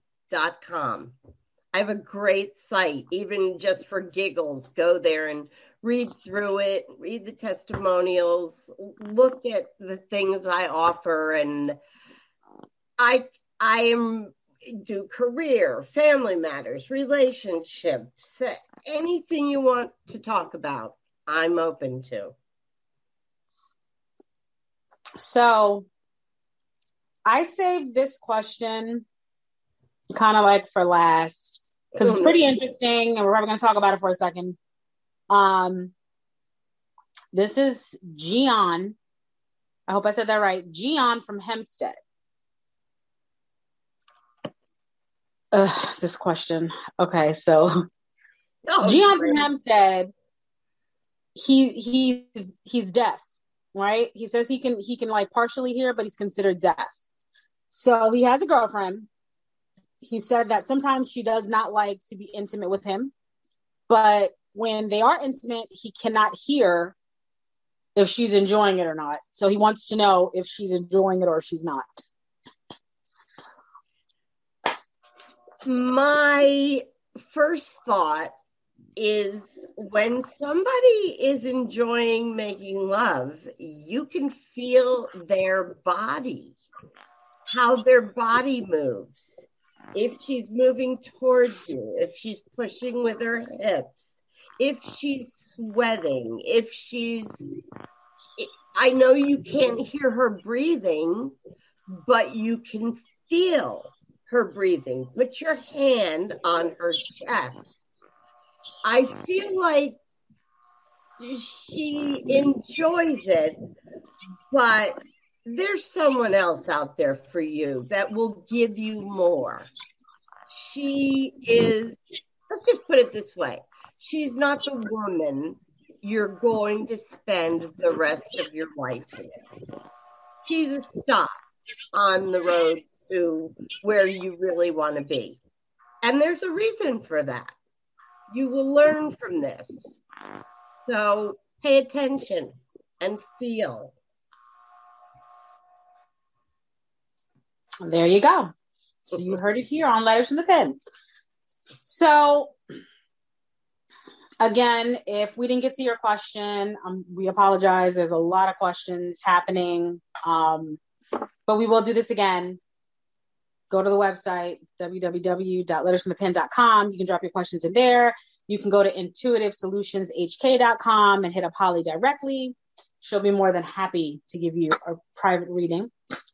I have a great site, even just for giggles. Go there and read through it, read the testimonials, look at the things I offer, and I I am do career, family matters, relationships, anything you want to talk about, I'm open to. So I saved this question kind of like for last. because it's pretty *laughs* interesting, and we're probably going to talk about it for a second. Um, this is Gian. I hope I said that right. Gian from Hempstead. Ugh, this question. Okay, so *laughs* Oh, Gian from Hempstead, he he's he's deaf, right? He says he can he can like partially hear, but he's considered deaf. So he has a girlfriend. He said that sometimes she does not like to be intimate with him, but when they are intimate, he cannot hear if she's enjoying it or not. So he wants to know if she's enjoying it or she's not. My first thought is when somebody is enjoying making love, you can feel their body, how their body moves. If she's moving towards you, if she's pushing with her hips, if she's sweating, if she's. I know you can't hear her breathing, but you can feel her breathing. Put your hand on her chest. I feel like she enjoys it, but there's someone else out there for you that will give you more. She is, let's just put it this way she's not the woman you're going to spend the rest of your life with. She's a stop on the road to where you really want to be. And there's a reason for that. You will learn from this. So pay attention and feel. There you go. So you heard it here on Letters from the Pen. So again, if we didn't get to your question, um, we apologize. There's a lot of questions happening, um, but we will do this again. Go to the website www.lettersfromthepen.com. You can drop your questions in there. You can go to intuitivesolutionshk.com and hit up Holly directly. She'll be more than happy to give you a private reading,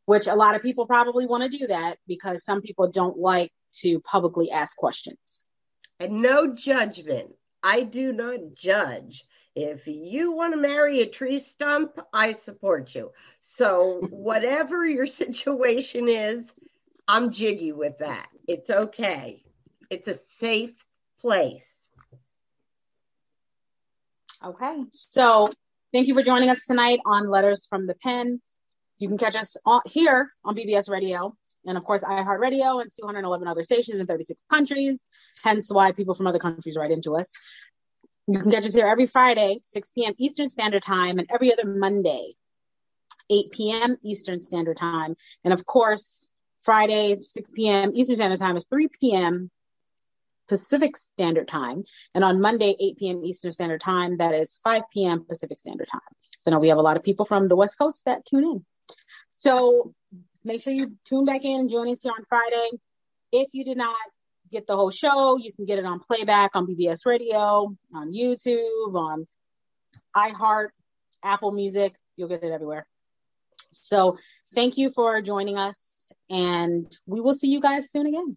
which a lot of people probably want to do that because some people don't like to publicly ask questions. And no judgment. I do not judge. If you want to marry a tree stump, I support you. So, *laughs* whatever your situation is, I'm jiggy with that. It's okay. It's a safe place. Okay. So thank you for joining us tonight on Letters from the Pen. You can catch us on, here on BBS Radio and, of course, iHeartRadio and 211 other stations in 36 countries, hence why people from other countries write into us. You can catch us here every Friday, 6 p.m. Eastern Standard Time, and every other Monday, 8 p.m. Eastern Standard Time. And, of course, Friday, 6 p.m. Eastern Standard Time is 3 p.m. Pacific Standard Time. And on Monday, 8 p.m. Eastern Standard Time, that is 5 p.m. Pacific Standard Time. So now we have a lot of people from the West Coast that tune in. So make sure you tune back in and join us here on Friday. If you did not get the whole show, you can get it on playback on BBS Radio, on YouTube, on iHeart, Apple Music. You'll get it everywhere. So thank you for joining us, and we will see you guys soon again.